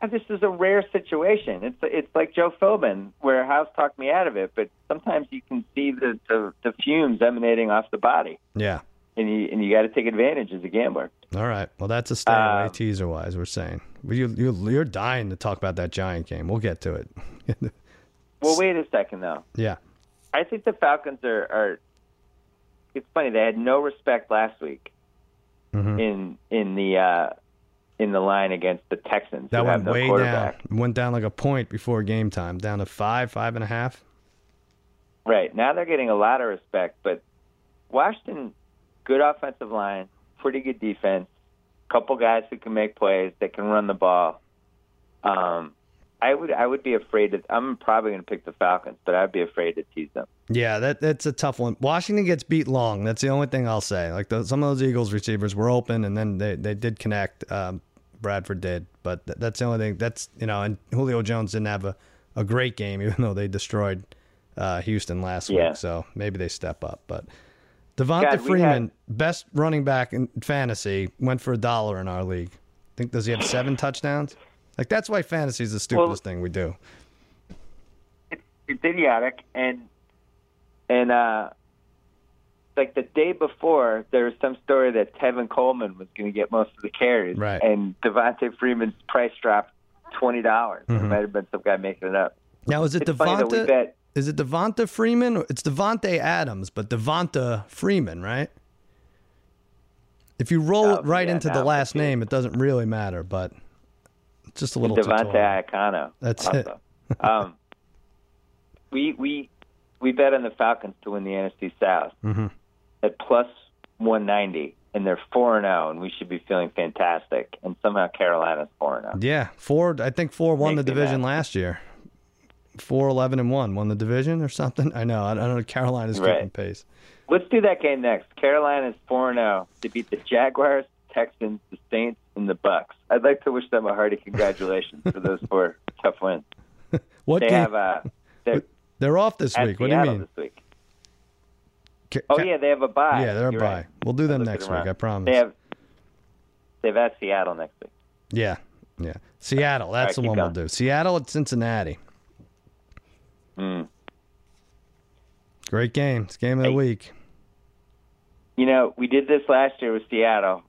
And This is a rare situation. It's it's like Joe Philbin, where House talked me out of it, but sometimes you can see the the, the fumes emanating off the body, Yeah. and you and you got to take advantage as a gambler. All right. Well, that's a stay away Um, teaser wise. We're saying. You you you're dying to talk about that Giant game. We'll get to it. Well, wait a second though. yeah. I think the Falcons are, are. It's funny they had no respect last week Mhm. in in the uh, in the line against the Texans. That went no way down. quarterback. Went down like a point before game time, down to five, five and a half. Right now they're getting a lot of respect, but Washington, good offensive line, pretty good defense, couple guys who can make plays, that can run the ball. Um, I would I would be afraid to. I'm probably going to pick the Falcons, but I'd be afraid to tease them. Yeah, that that's a tough one. Washington gets beat long. That's the only thing I'll say. Like the, some of those Eagles receivers were open, and then they, they did connect. Um, Bradford did, but th- that's the only thing. That's you know, and Julio Jones didn't have a, a great game, even though they destroyed uh, Houston last Yeah. week. So maybe they step up. But Devonta God, Freeman, best running back in fantasy, went for a dollar in our league. I think does he have seven touchdowns? Like that's why fantasy is the stupidest thing we do. it's idiotic and and uh like the day before, there was some story that Tevin Coleman was going to get most of the carries, Right. and Devonta Freeman's price dropped twenty dollars. Mm-hmm. There might have been some guy making it up. Now is it It's funny that we Devonta? bet Is it Devonta Freeman? It's Davante Adams, but Devonta Freeman, right? If you roll Oh, it right yeah, into no, the last name, it doesn't really matter, but just a little Devontae tutorial. Iacano. That's also. um, we we we bet on the Falcons to win the NFC South Mhm. at plus one ninety, and they're four and zero, and we should be feeling fantastic. And somehow Carolina's four and oh. zero. Yeah, four. I think four won the division last year. Four, 11, and one won the division or something. I know. I don't know. Carolina's Right. keeping pace. Let's do that game next. Carolina's four and zero to beat the Jaguars, Texans, the Saints, and the Bucks. I'd like to wish them a hearty congratulations for those four tough wins. What They game? have uh, they're They're off this week. What do you mean? this week. Ca- Oh yeah, they have a bye. Yeah, they're a bye. right. We'll do them next week. around. I promise. They have they have at Seattle next week. Yeah, yeah. Seattle. That's right, the one going. we'll do. Seattle at Cincinnati. Hmm. Great game. It's game of the Hey. week. You know, we did this last year with Seattle.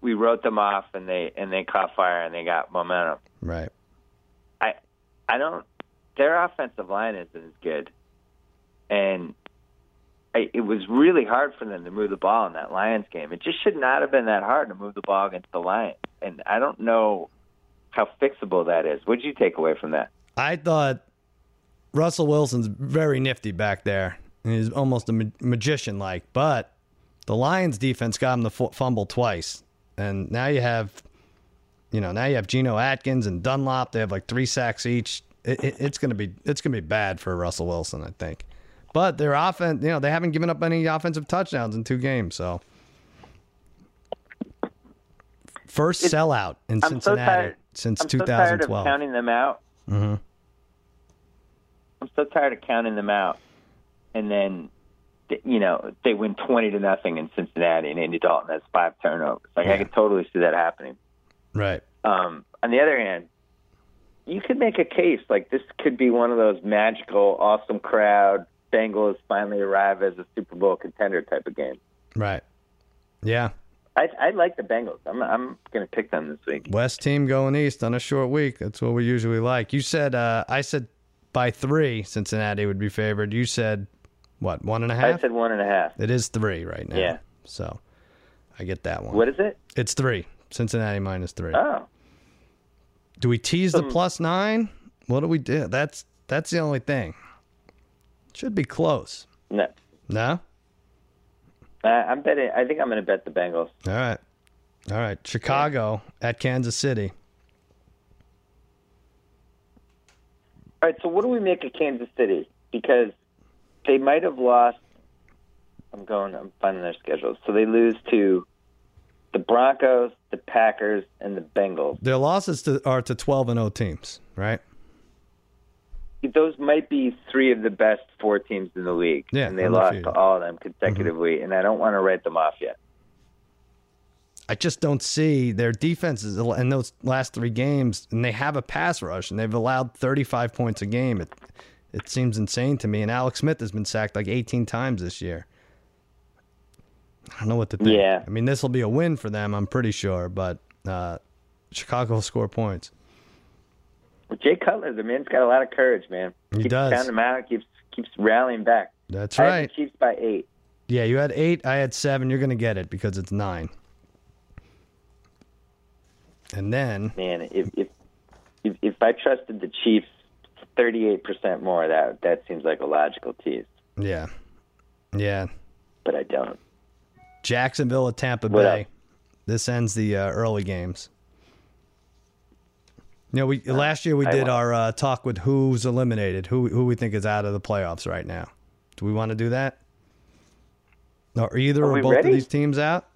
We wrote them off, and they and they caught fire, and they got momentum. Right. I I don't. Their offensive line isn't as good, and I, it was really hard for them to move the ball in that Lions game. It just should not have been that hard to move the ball against the Lions, and I don't know how fixable that is. What did you take away from that? I thought Russell Wilson's very nifty back there. He's almost a ma- magician like, but the Lions defense got him the fu- fumble twice. And now you have, you know, now you have Geno Atkins and Dunlap. They have like three sacks each. It, it, it's gonna be it's gonna be bad for Russell Wilson, I think. But their offense, you know, they haven't given up any offensive touchdowns in two games. So first It's- sellout in I'm so Cincinnati tired. since I'm so tired of 2012. counting them out. hmm I'm so tired of counting them out, and then you know they win twenty to nothing in Cincinnati, and Andy Dalton has five turnovers. Like Yeah. I could totally see that happening. Right. Um, on the other hand, you could make a case like this could be one of those magical, awesome crowd. Bengals finally arrive as a Super Bowl contender type of game. Right. Yeah. I, I like the Bengals. I'm I'm going to pick them this week. West team going east on a short week. That's what we usually like. You said, uh, I said by three, Cincinnati would be favored. You said, what, one and a I half? said one and a half. it is three right now. Yeah. So I get that one. What is it? It's three. Cincinnati minus three. Oh, do we tease the plus nine? What do we do? That's that's the only thing. Should be close. no. No? I, I'm betting. I think I'm going to bet the Bengals. All right. All right. Chicago at Kansas City. All right, so what do we make of Kansas City? Because they might have lost. I'm going. I'm finding their schedules. So they lose to the Broncos, the Packers, and the Bengals. Their losses to, are to 12 and 0 teams, right? Those might be three of the best four teams in the league, Yeah, and they lost to all of them mm-hmm. consecutively. And I don't want to write them off yet. I just don't see their defenses in those last three games, and they have a pass rush, and they've allowed 35 points a game. It it seems insane to me. And Alex Smith has been sacked like 18 times this year. I don't know what to think. Yeah. I mean, this will be a win for them, I'm pretty sure, but uh, Chicago will score points. Jay Cutler, the man's got a lot of courage, man. He keeps does. counting them out. Keeps keeps rallying back. That's I right. the Chiefs by eight. Yeah, you had eight. I had seven. You're going to get it because it's nine. And then, man, if if if, if I trusted the Chiefs thirty eight percent more, that that seems like a logical tease. yeah, yeah, But I don't. Jacksonville at Tampa What Bay. else? This ends the uh, early games. You know, we last year we I did our uh, talk with who's eliminated, who who we think is out of the playoffs right now. Do we want to do that? Are either Are or both ready? of these teams out?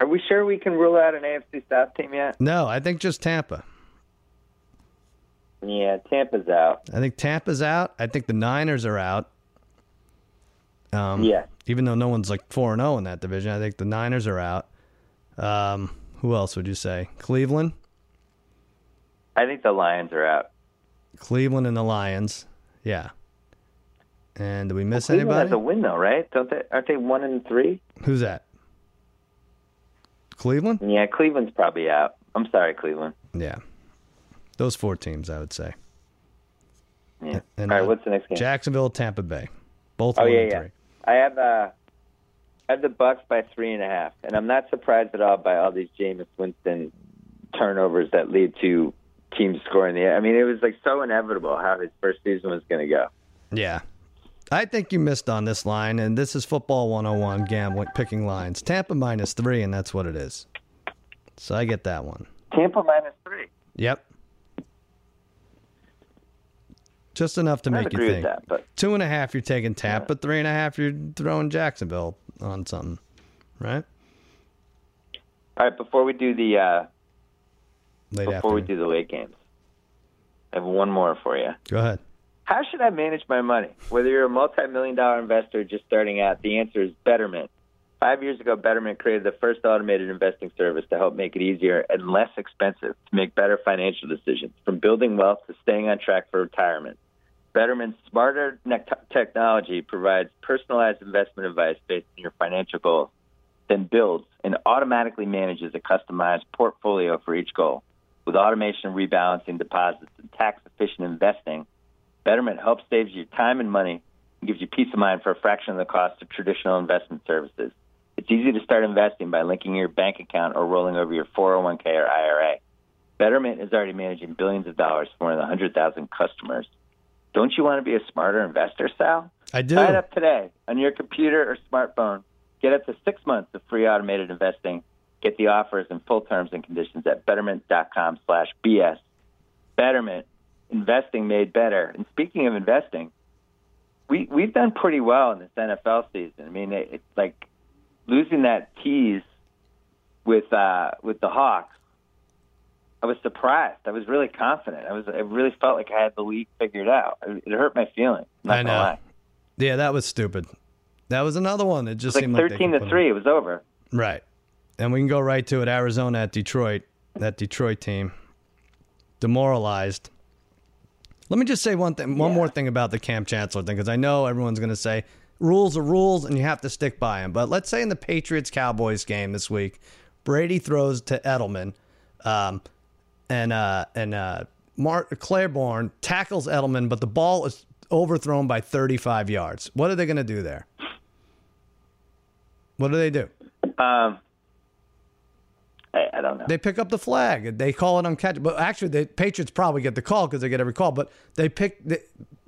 Are we sure we can rule out an AFC South team yet? No, I think just Tampa. Yeah, Tampa's out. I think Tampa's out. I think the Niners are out. Um, Yeah. Even though no one's like four and zero in that division, I think the Niners are out. Um, who else would you say? Cleveland. I think the Lions are out. Cleveland and the Lions. Yeah. And do we miss Cleveland anybody? has a win though, right? Don't they? Aren't they one and three? Who's that? Cleveland? Yeah, Cleveland's probably out. I'm sorry, Cleveland. Yeah. Those four teams, I would say. Yeah. And, All right, uh, what's the next game? Jacksonville, Tampa Bay. Both Oh yeah, yeah. three. I have uh, I have the Bucks by three and a half, and I'm not surprised at all by all these Jameis Winston turnovers that lead to teams scoring the. I mean, it was like so inevitable how his first season was going to go. Yeah. I think you missed on this line, and this is football 101 gambling, picking lines. Tampa minus three, and that's what it is. So I get that one. Tampa minus three. Yep. Just enough to I make you think. that, but Two and a half, you're taking Tampa. Three and a half, you're throwing Jacksonville on something, right? all right. Before we do the uh, Late before we do the late games, I have one more for you. Go ahead. How should I manage my money? Whether you're a multi-million dollar investor just starting out, the answer is Betterment. Five years ago, Betterment created the first automated investing service to help make it easier and less expensive to make better financial decisions, from building wealth to staying on track for retirement. Betterment's smarter ne- technology provides personalized investment advice based on your financial goals, then builds and automatically manages a customized portfolio for each goal. With automation, rebalancing deposits, and tax efficient investing, Betterment helps saves you time and money and gives you peace of mind for a fraction of the cost of traditional investment services. It's easy to start investing by linking your bank account or rolling over your 401k or IRA. Betterment is already managing billions of dollars for more than 100,000 customers. Don't you want to be a smarter investor, Sal? I do. Sign up today on your computer or smartphone. Get up to six months of free automated investing. Get the offers and full terms and conditions at betterment.com slash BS. Betterment, investing made better. And speaking of investing, we, we've done pretty well in this NFL season. I mean, it, it's like losing that tease with, uh, with the Hawks. I was surprised. I was really confident. I was. I really felt like I had the league figured out. It it hurt my feelings. Not I know. lie. Yeah, that was stupid. That was another one. It just like seemed like thirteen to three. It was over. Right. And we can go right to it. Arizona at Detroit. That Detroit team demoralized. Let me just say one thing, one Yeah. more thing about the Kam Chancellor thing, because I know everyone's going to say rules are rules and you have to stick by them. But let's say in the Patriots Cowboys game this week, Brady throws to Edelman, um, and uh, and uh, Mark Claiborne tackles Edelman, but the ball is overthrown by 35 yards. What are they going to do there? What do they do? Um, I, I don't know. They pick up the flag. They call it uncatchable. But actually, the Patriots probably get the call because they get every call. But they pick. The,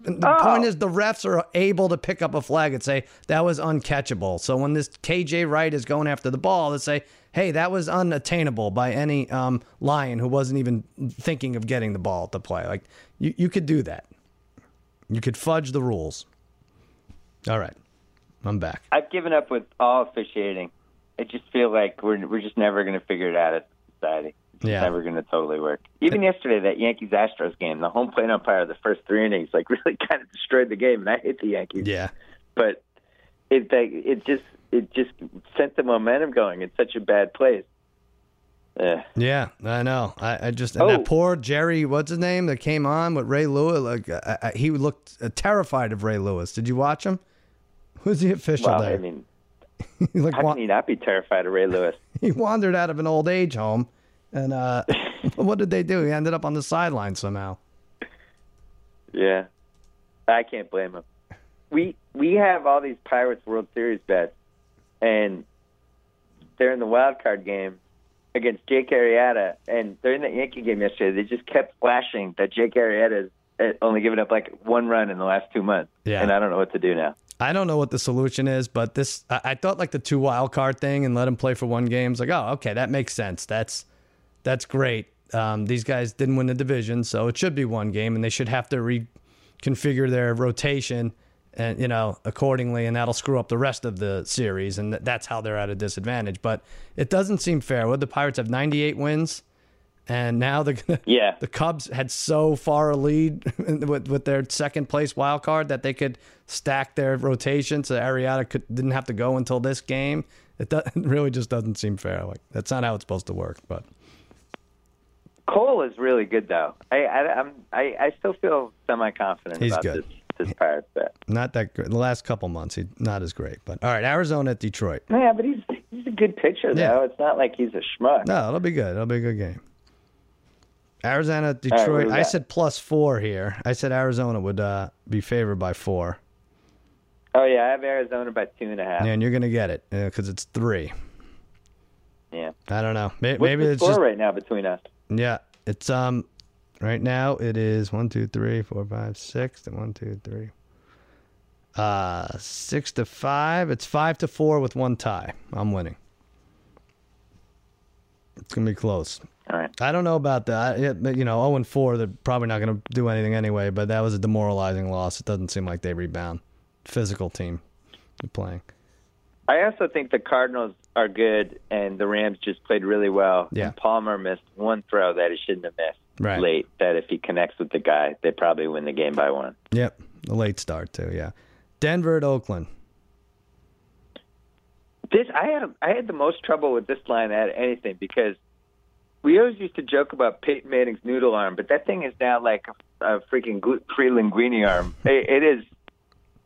the Oh. point is, the refs are able to pick up a flag and say that was uncatchable. So when this KJ Wright is going after the ball, they say, "Hey, that was unattainable by any um, lion who wasn't even thinking of getting the ball to play." Like you, you could do that. You could fudge the rules. All right, I'm back. I've given up with all officiating. I just feel like we're we're just never going to figure it out as a society. It's Yeah. never going to totally work. Even yesterday, that Yankees Astros game, the home plate umpire, the first three innings, like really kind of destroyed the game. And I hate the Yankees. Yeah, but it it just it just sent the momentum going in such a bad place. Eh. Yeah, I know. I, I just and Oh. that poor Jerry, what's his name, that came on with Ray Lewis. Like I, I, he looked uh, terrified of Ray Lewis. Did you watch him? Who's the official Well, there? I mean, like, how can you not be terrified of Ray Lewis? he wandered out of an old age home, and uh, what did they do? He ended up on the sideline somehow. Yeah, I can't blame him. We we have all these Pirates World Series bets, and they're in the wild card game against Jake Arrieta, and in the Yankee game yesterday. They just kept flashing that Jake Arrieta has only given up like one run in the last two months, Yeah. and I don't know what to do now. I don't know what the solution is, but this I, I thought like the two wild card thing and let him play for one game. It's like, oh, okay, that makes sense. That's that's great. Um, these guys didn't win the division, so it should be one game, and they should have to reconfigure their rotation and you know accordingly, and that'll screw up the rest of the series, and th- that's how they're at a disadvantage. But it doesn't seem fair. Would the Pirates have 98 wins, and now they're Yeah. the Cubs had so far a lead with, with their second place wild card that they could stack their rotation so Arrieta could didn't have to go until this game. It, it really just doesn't seem fair. Like that's not how it's supposed to work. But Cole is really good though. I I I'm, I, I still feel semi confident He's about good. this this Pirates bet. Not that good. The last couple months, he not as great. But all right, Arizona at Detroit. Yeah, but he's he's a good pitcher though. Yeah. It's not like he's a schmuck. No, it'll be good. It'll be a good game. Arizona at right, Detroit. I said plus four here. I said Arizona would uh, be favored by four. Oh yeah, I have Arizona by two and a half. And you're going to get it because it's three. Yeah. I don't know. May- What's Maybe the it's score just right now between us? yeah. It's um right now it is one two three four five six and one two three. Uh, six to five. It's five to four with one tie. I'm winning. It's gonna be close. All right. I don't know about that. It- You know, 0 and 4, they're probably not going to do anything anyway, but that was a demoralizing loss. It doesn't seem like they rebound. Physical team they're playing. I also think the Cardinals are good, and the Rams just played really well. Yeah. And Palmer missed one throw that he shouldn't have missed Right. late. That if he connects with the guy, they probably win the game by one. Yep. A late start, too, yeah. Denver at Oakland. This I had I had the most trouble with this line at anything because we always used to joke about Peyton Manning's noodle arm, but that thing is now like a, a freaking free linguine arm. It, it is.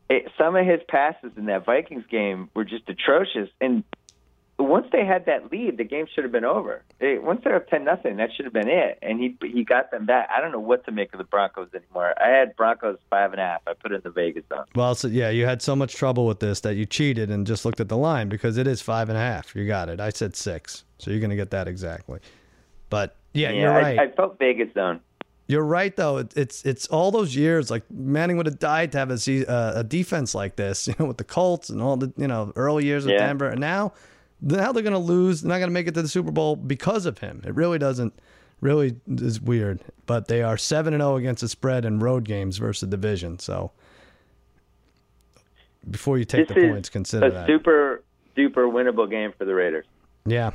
It, some of his passes in that Vikings game were just atrocious, and once they had that lead, the game should have been over. It, once they're up ten nothing, that should have been it, and he he got them back. I don't know what to make of the Broncos anymore. I had Broncos five and a half. I put it in the Vegas zone. Well, so, yeah, you had so much trouble with this that you cheated and just looked at the line because it is five and a half. You got it. I said six, so you're going to get that exactly. But yeah, Yeah, you're right. I, I felt Vegas zone. You're right, though. It, it's it's all those years. Like Manning would have died to have a uh, a defense like this, you know, with the Colts and all the you know early years of Yeah. Denver. And now, now they're going to lose. They're not going to make it to the Super Bowl because of him. It really doesn't. Really is weird. But they are seven and zero against the spread in road games versus the division. So before you take this the points, consider that a that. super duper winnable game for the Raiders. Yeah.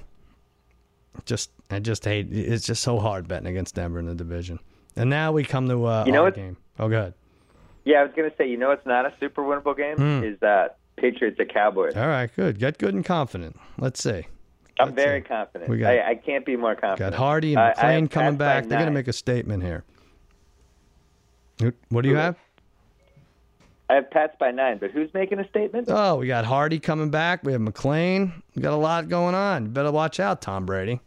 Just I just hate it's just so hard betting against Denver in the division. And now we come to uh You know our game. Oh good. Yeah, I was gonna say, you know, it's not a super winnable game. Hmm. Is that Patriots at Cowboys? All right, good. Get good and confident. Let's see. I'm let's very see. confident. We got- I, I can't be more confident. Got Hardy and McClain have coming back. They're gonna make a statement here. What do you Who? have? I have Pats by nine, but who's making a statement? Oh, we got Hardy coming back. We have McClain. We got a lot going on. You better watch out, Tom Brady.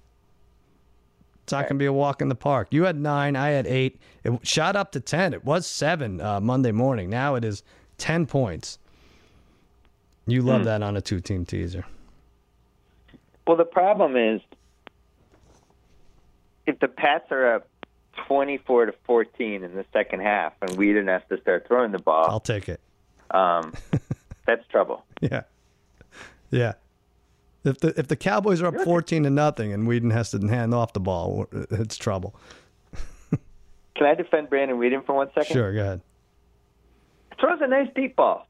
It's not going to be a walk in the park. You had nine. I had eight. It shot up to 10. It was seven uh, Monday morning. Now it is 10 points. You love Hmm. that on a two team teaser. Well, the problem is, if the Pats are up 24 to 14 in the second half, and Weeden has to start throwing the ball, I'll take it. um, that's trouble. Yeah. Yeah. If the if the Cowboys are up 14 to nothing and Weeden has to hand off the ball, it's trouble. Can I defend Brandon Weeden for one second? Sure, go ahead. Throws a nice deep ball.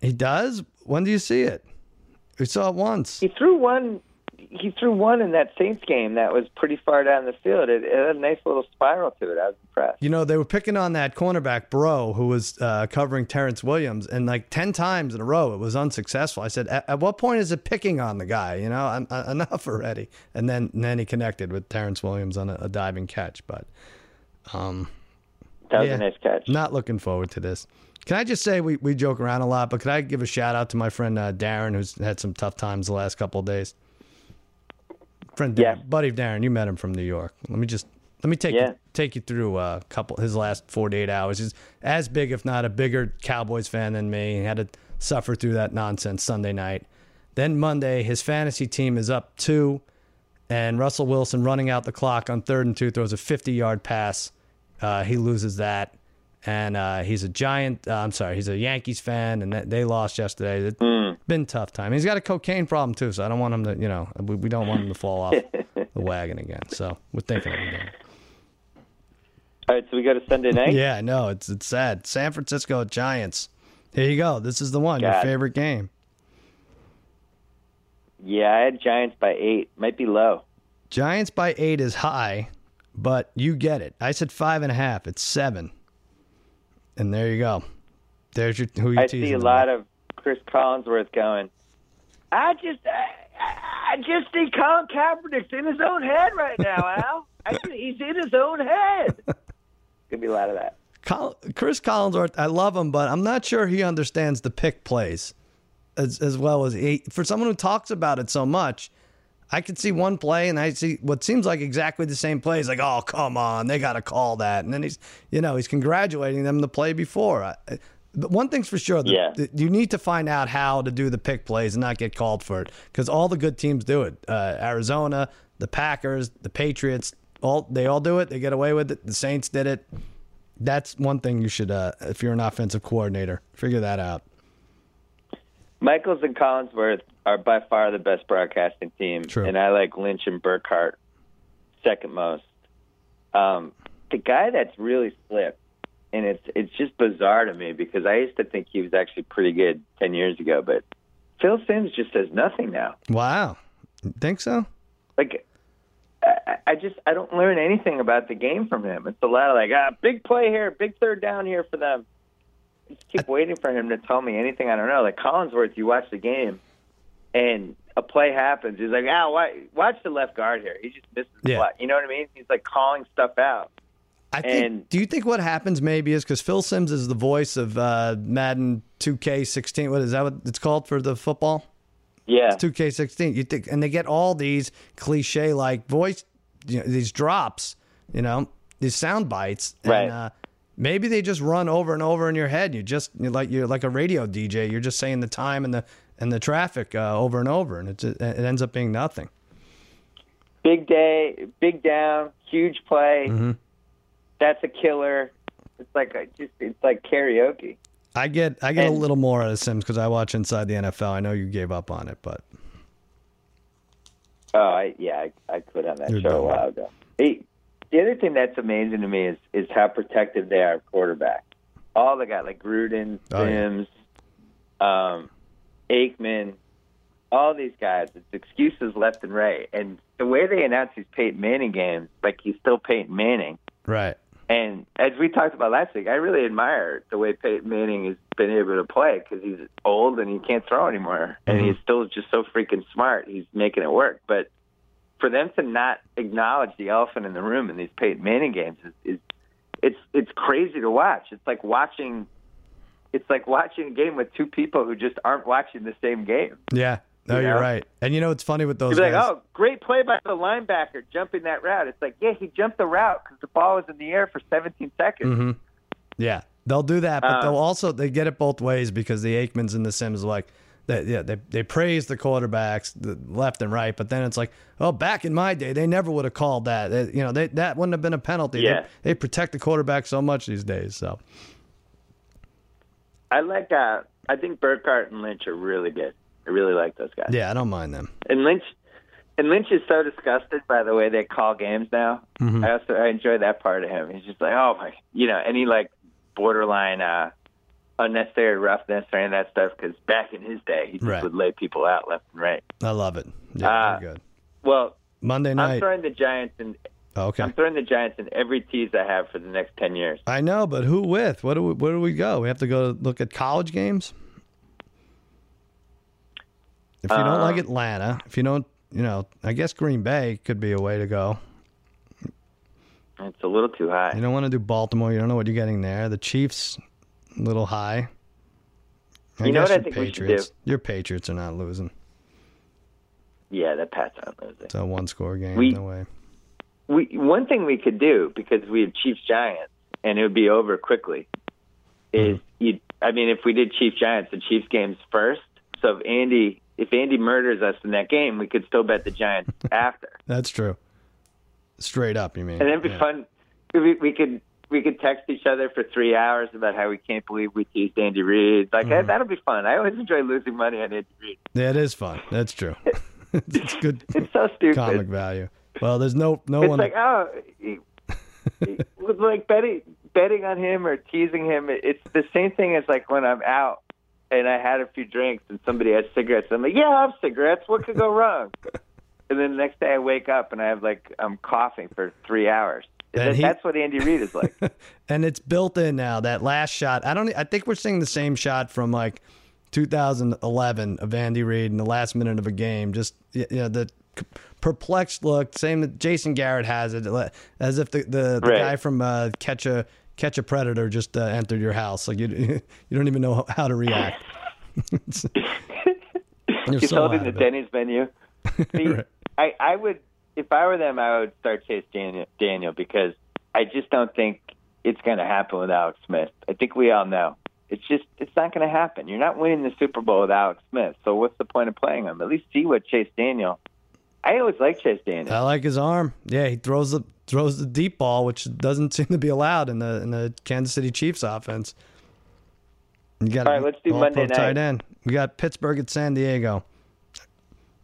He does? When do you see it? We saw it once. He threw one. He threw one in that Saints game that was pretty far down the field. It, it had a nice little spiral to it. I was impressed. You know, they were picking on that cornerback, Bro, who was uh, covering Terrance Williams, and like 10 times in a row, it was unsuccessful. I said, at, at what point is it picking on the guy? You know, en- en- enough already. And then, and then he connected with Terrance Williams on a, a diving catch. But um, That was Yeah. a nice catch. not looking forward to this. Can I just say we, we joke around a lot, but could I give a shout out to my friend uh, Darren, who's had some tough times the last couple of days? Friend Darren, Yes. buddy Darren, you met him from New York. Let me just let me take Yeah. you, take you through a couple his last 48 hours. He's as big, if not a bigger Cowboys fan than me. He had to suffer through that nonsense Sunday night. Then Monday, his fantasy team is up two, and Russell Wilson running out the clock on third and two throws a 50 yard pass. Uh, he loses that, and uh, he's a giant. Uh, I'm sorry, he's a Yankees fan, and that, they lost yesterday. It's been a tough time. He's got a cocaine problem too, so I don't want him to. You know, we, we don't want him to fall off the wagon again. So we're thinking of him. All right, so we got to Sunday night. Yeah, know it's it's sad. San Francisco Giants. Here you go. This is the one. Your favorite game. Yeah, I had Giants by eight. Might be low. Giants by eight is high, but you get it. I said five and a half. It's seven. And there you go. There's your who you I see a lot of Chris Collinsworth going. I just, I, I just see Colin Kaepernick in his own head right now, Al. I, he's in his own head. Gonna be a lot of that. Chris Collinsworth, I love him, but I'm not sure he understands the pick plays as as well as he. For someone who talks about it so much, I could see one play and I see what seems like exactly the same play. He's like, "Oh, come on, they got to call that," and then he's, you know, he's congratulating them the play before. I, but one thing's for sure, the, yeah. The, you need to find out how to do the pick plays and not get called for it because all the good teams do it. Uh, Arizona, the Packers, the Patriots, all they all do it. They get away with it. The Saints did it. That's one thing you should, uh, if you're an offensive coordinator, figure that out. Michaels and Collinsworth are by far the best broadcasting team, True. and I like Lynch and Burkhardt second most. Um, the guy that's really slipped, and it's it's just bizarre to me because I used to think he was actually pretty good ten years ago, but Phil Simms just says nothing now. Wow, think so? Like, I, I just I don't learn anything about the game from him. It's a lot of like ah, big play here, big third down here for them just keep waiting for him to tell me anything I don't know. Like Collinsworth, you watch the game, and a play happens. He's like, "Ah, why, watch the left guard here. He just misses the Yeah. play." You know what I mean? He's like calling stuff out. I think. And- do you think what happens maybe is because Phil Simms is the voice of uh, Madden 2K16? What is that? What it's called for the football? Yeah, 2K16. You think, and they get all these cliche like voice, you know, these drops, you know, these sound bites, and, Right. Uh, maybe they just run over and over in your head. You just you're like you're like a radio DJ. You're just saying the time and the and the traffic uh, over and over, and it it ends up being nothing. big day, big down, huge play. Mm-hmm. That's a killer. It's like a, just it's like karaoke. I get I get a little more out of Simms because I watch Inside the NFL. I know you gave up on it, but Oh, I, yeah, I, I quit on that You're show a while ago. Hey, the other thing that's amazing to me is is how protective they are of quarterback. All the guys like Gruden, Oh, yeah. Simms, um, Aikman, all these guys. It's excuses left and right. And the way they announce these Peyton Manning games, like he's still Peyton Manning. right. And as we talked about last week, I really admire the way Peyton Manning has been able to play because he's old and he can't throw anymore, and Mhm. he's still just so freaking smart. He's making it work. But for them to not acknowledge the elephant in the room in these Peyton Manning games is, is it's it's crazy to watch. It's like watching it's like watching a game with two people who just aren't watching the same game. Yeah. No, You you're right. And you know what's funny with those You'd be like, oh, great play by the linebacker jumping that route. It's like, yeah, he jumped the route because the ball was in the air for 17 seconds. hmm Yeah, they'll do that, but Uh, they'll also they get it both ways because the Aikmans and the Simms are like, they, yeah, they they praise the quarterbacks the left and right, but then it's like, oh, back in my day, they never would have called that. They- you know, they, that wouldn't have been a penalty. Yeah. They, they protect the quarterback so much these days. So I like uh I think Burkhardt and Lynch are really good. I really like those guys. yeah, I don't mind them. And Lynch and Lynch is so disgusted by the way they call games now. Mhm. I also I enjoy that part of him. He's just like, oh my, you know, any like borderline uh unnecessary roughness or any of that stuff. Because back in his day, he just Right. would lay people out left and right. I love it. Yeah, Uh, good. Well, Monday night. I'm throwing the Giants in. Oh, okay. I'm throwing the Giants in every tease I have for the next ten years. I know, but who with? What do we, where do we go? We have to go look at college games. If you don't like Um, Atlanta, if you don't, you know, I guess Green Bay could be a way to go. It's a little too high. You don't want to do Baltimore. You don't know what you're getting there. The Chiefs, little high. I You know what I your think we should Patriots. Your Patriots are not losing. yeah, the Pats aren't losing. It's a one score game. We- no way. we one thing we could do because we have Chiefs Giants and it would be over quickly is mm-hmm. you I mean if we did Chiefs Giants the Chiefs games first so if Andy if Andy murders us in that game we could still bet the Giants after That's true. Straight up, you mean? and it'd be Yeah. fun we, we could we could text each other for three hours about how we can't believe we teased Andy Reid like Mhm. that'll be fun I always enjoy losing money on Andy Reid Yeah, it is fun. That's true. it's good it's so stupid comic value. Well, there's no no it's one. like oh he, he was like betting betting on him or teasing him It- it's the same thing as like when i'm out and i had a few drinks and somebody had cigarettes i'm like yeah i have cigarettes what could go wrong and then the next day i wake up and i have like i'm coughing for three hours That- he- that's what andy reid is like and it's built in now. That last shot, I don't. I think we're seeing the same shot from like 2011 of Andy Reid in the last minute of a game. Just you know, the perplexed look, same that Jason Garrett has it, as if the the, the Right. guy from uh, Catch a Catch a Predator just uh, entered your house. Like you you don't even know how to react. You're so holding the. Denny's menu. See, Right. I, I would, if I were them, I would start Chase Daniel, Daniel because I just don't think it's going to happen with Alex Smith. I think we all know. It's just, it's not going to happen. You're not winning the Super Bowl with Alex Smith. So what's the point of playing him? At least see what Chase Daniel. I always like Chase Daniel. I like his arm. Yeah, he throws the throws the deep ball, which doesn't seem to be allowed in the in the Kansas City Chiefs offense. You got All right, let's do Monday pro tight end. We got Pittsburgh at San Diego.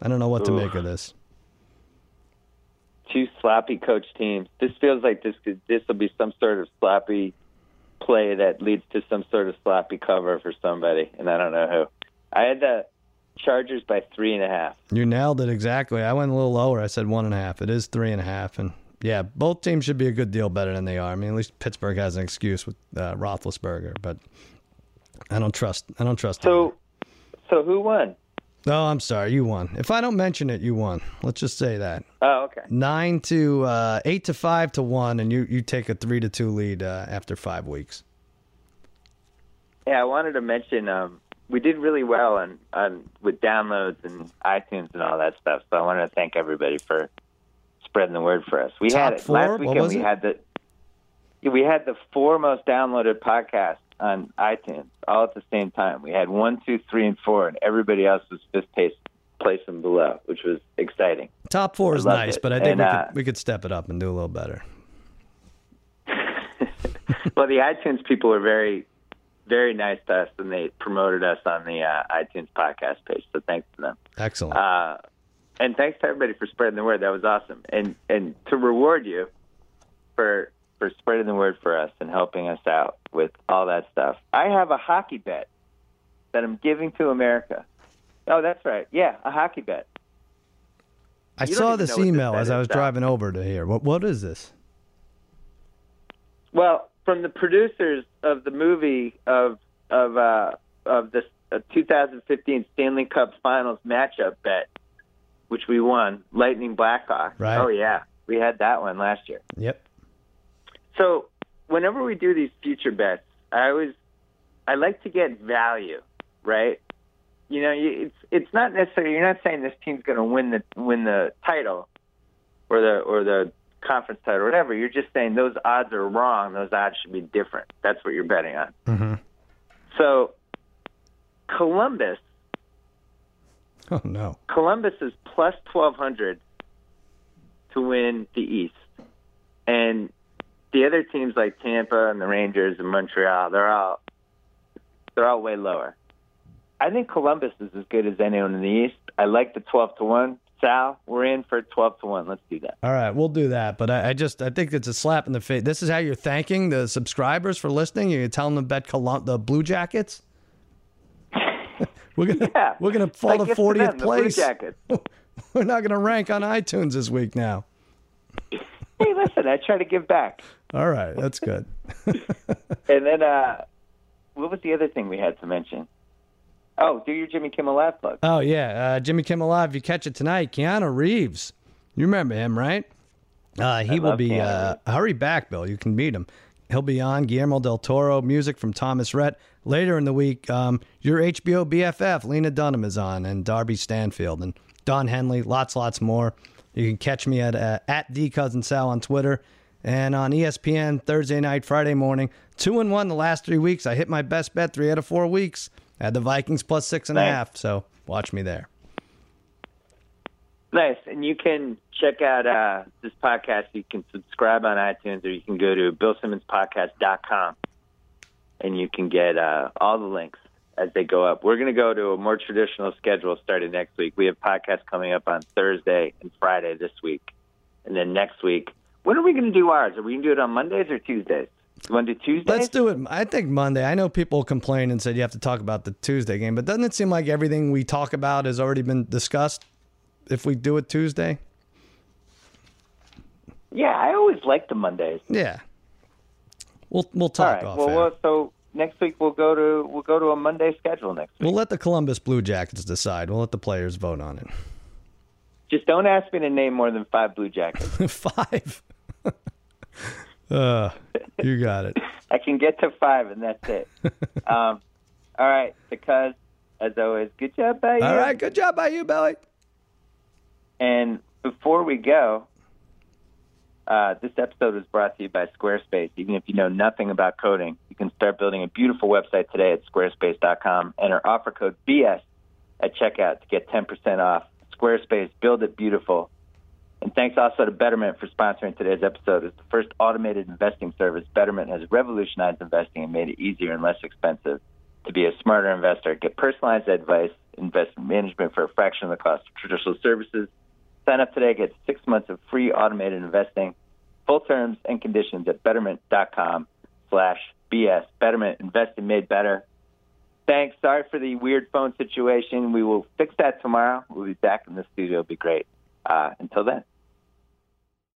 I don't know what to make of this. Two sloppy coach teams. This feels like this could, this will be some sort of sloppy play that leads to some sort of sloppy cover for somebody, and I don't know who. I had the Chargers by three and a half. You nailed it exactly. I went a little lower. I said one and a half. It is three and a half, and yeah, both teams should be a good deal better than they are. I mean, at least Pittsburgh has an excuse with uh, Roethlisberger, but I don't trust. I don't trust. So, so who won? Oh, I'm sorry. You won. If I don't mention it, you won. Let's just say that. Oh, okay. Nine to uh, eight to five to one, and you, you take a three to two lead uh, after five weeks. Yeah, I wanted to mention um, we did really well on, on with downloads and iTunes and all that stuff. So I wanted to thank everybody for spreading the word for us. We Top had it four? last weekend. we it? had the we had the four most downloaded podcasts on iTunes all at the same time. We had one, two, three, and four, and everybody else was fifth place placing below, which was exciting. Top four is nice, it. but I think And, we, uh, could, we could step it up and do a little better. well, the iTunes people were very, very nice to us, and they promoted us on the uh, iTunes podcast page. So thanks to them. Excellent. Uh, and thanks to everybody for spreading the word. That was awesome. And and to reward you for for spreading the word for us and helping us out with all that stuff. I have a hockey bet that I'm giving to America. Oh, that's right. Yeah, a hockey bet. I you saw this what this email as I was driving over to here. What what is this? Well, from the producers of the movie of of uh, of this uh, 2015 Stanley Cup Finals matchup bet, which we won, Lightning Blackhawks. Right. Oh yeah, we had that one last year. Yep. So whenever we do these future bets, I always I like to get value, right? You know, it's it's not necessarily you're not saying this team's going to win the win the title or the or the conference title or whatever. You're just saying those odds are wrong. Those odds should be different. That's what you're betting on. hmm So Columbus Oh no. Columbus is plus 1200 to win the East. And the other teams like Tampa and the Rangers and Montreal, they're all they're all way lower. I think Columbus is as good as anyone in the East. I like the 12 to 1. Sal, we're in for 12 to 1. Let's do that. All right, we'll do that. But I, I just I think it's a slap in the face. This is how you're thanking the subscribers for listening. You're telling them to bet Colum- the Blue Jackets. we're gonna Yeah. we're gonna fall like to fortieth them, the Blue place. Jackets. We're not gonna rank on iTunes this week now. Hey, listen, I try to give back. All right, that's good. And then uh what was the other thing we had to mention? Oh, do your Jimmy Kimmel Live plug. Oh yeah, uh, Jimmy Kimmel Live. If you catch it tonight, Keanu Reeves. You remember him, right? Uh, he will love be. Uh, hurry back, Bill. You can meet him. He'll be on Guillermo del Toro music from Thomas Rhett. Later in the week, um, your HBO BFF Lena Dunham is on, and Darby Stanchfield and Don Henley. Lots, lots more. You can catch me at uh, at D Cousin Sal on Twitter and on ESPN Thursday night, Friday morning. Two and one the last three weeks. I hit my best bet three out of four weeks. I had the Vikings plus six and a half. So watch me there. Nice. And you can check out uh, this podcast. You can subscribe on iTunes or you can go to BillSimmonsPodcast.com and you can get uh, all the links as they go up. We're going to go to a more traditional schedule starting next week. We have podcasts coming up on Thursday and Friday this week. And then next week, when are we going to do ours? Are we going to do it on Mondays or Tuesdays? You want to do Tuesdays? Let's do it. I think Monday. I know people complain and said you have to talk about the Tuesday game, but doesn't it seem like everything we talk about has already been discussed if we do it Tuesday? Yeah, I always like the Mondays. Yeah. We'll we'll talk right. off Well, well, so next week we'll go to we'll go to a Monday schedule next week. We'll let the Columbus Blue Jackets decide. We'll let the players vote on it. Just don't ask me to name more than five Blue Jackets. five. uh, you got it. I can get to five, and that's it. um, all right, because as always, good job by you. All right, good job by you, Billy. And before we go, uh, this episode is brought to you by Squarespace. Even if you know nothing about coding, you can start building a beautiful website today at squarespace.com. Enter offer code BS at checkout to get 10% off. Squarespace, build it beautiful. And thanks also to Betterment for sponsoring today's episode. As the first automated investing service, Betterment has revolutionized investing and made it easier and less expensive to be a smarter investor. Get personalized advice, investment management for a fraction of the cost of traditional services. Sign up today, get six months of free automated investing. Full terms and conditions at betterment.com slash BS. Betterment, investing made better. Thanks. Sorry for the weird phone situation. We will fix that tomorrow. We'll be back in the studio. It'll be great. Uh, until then.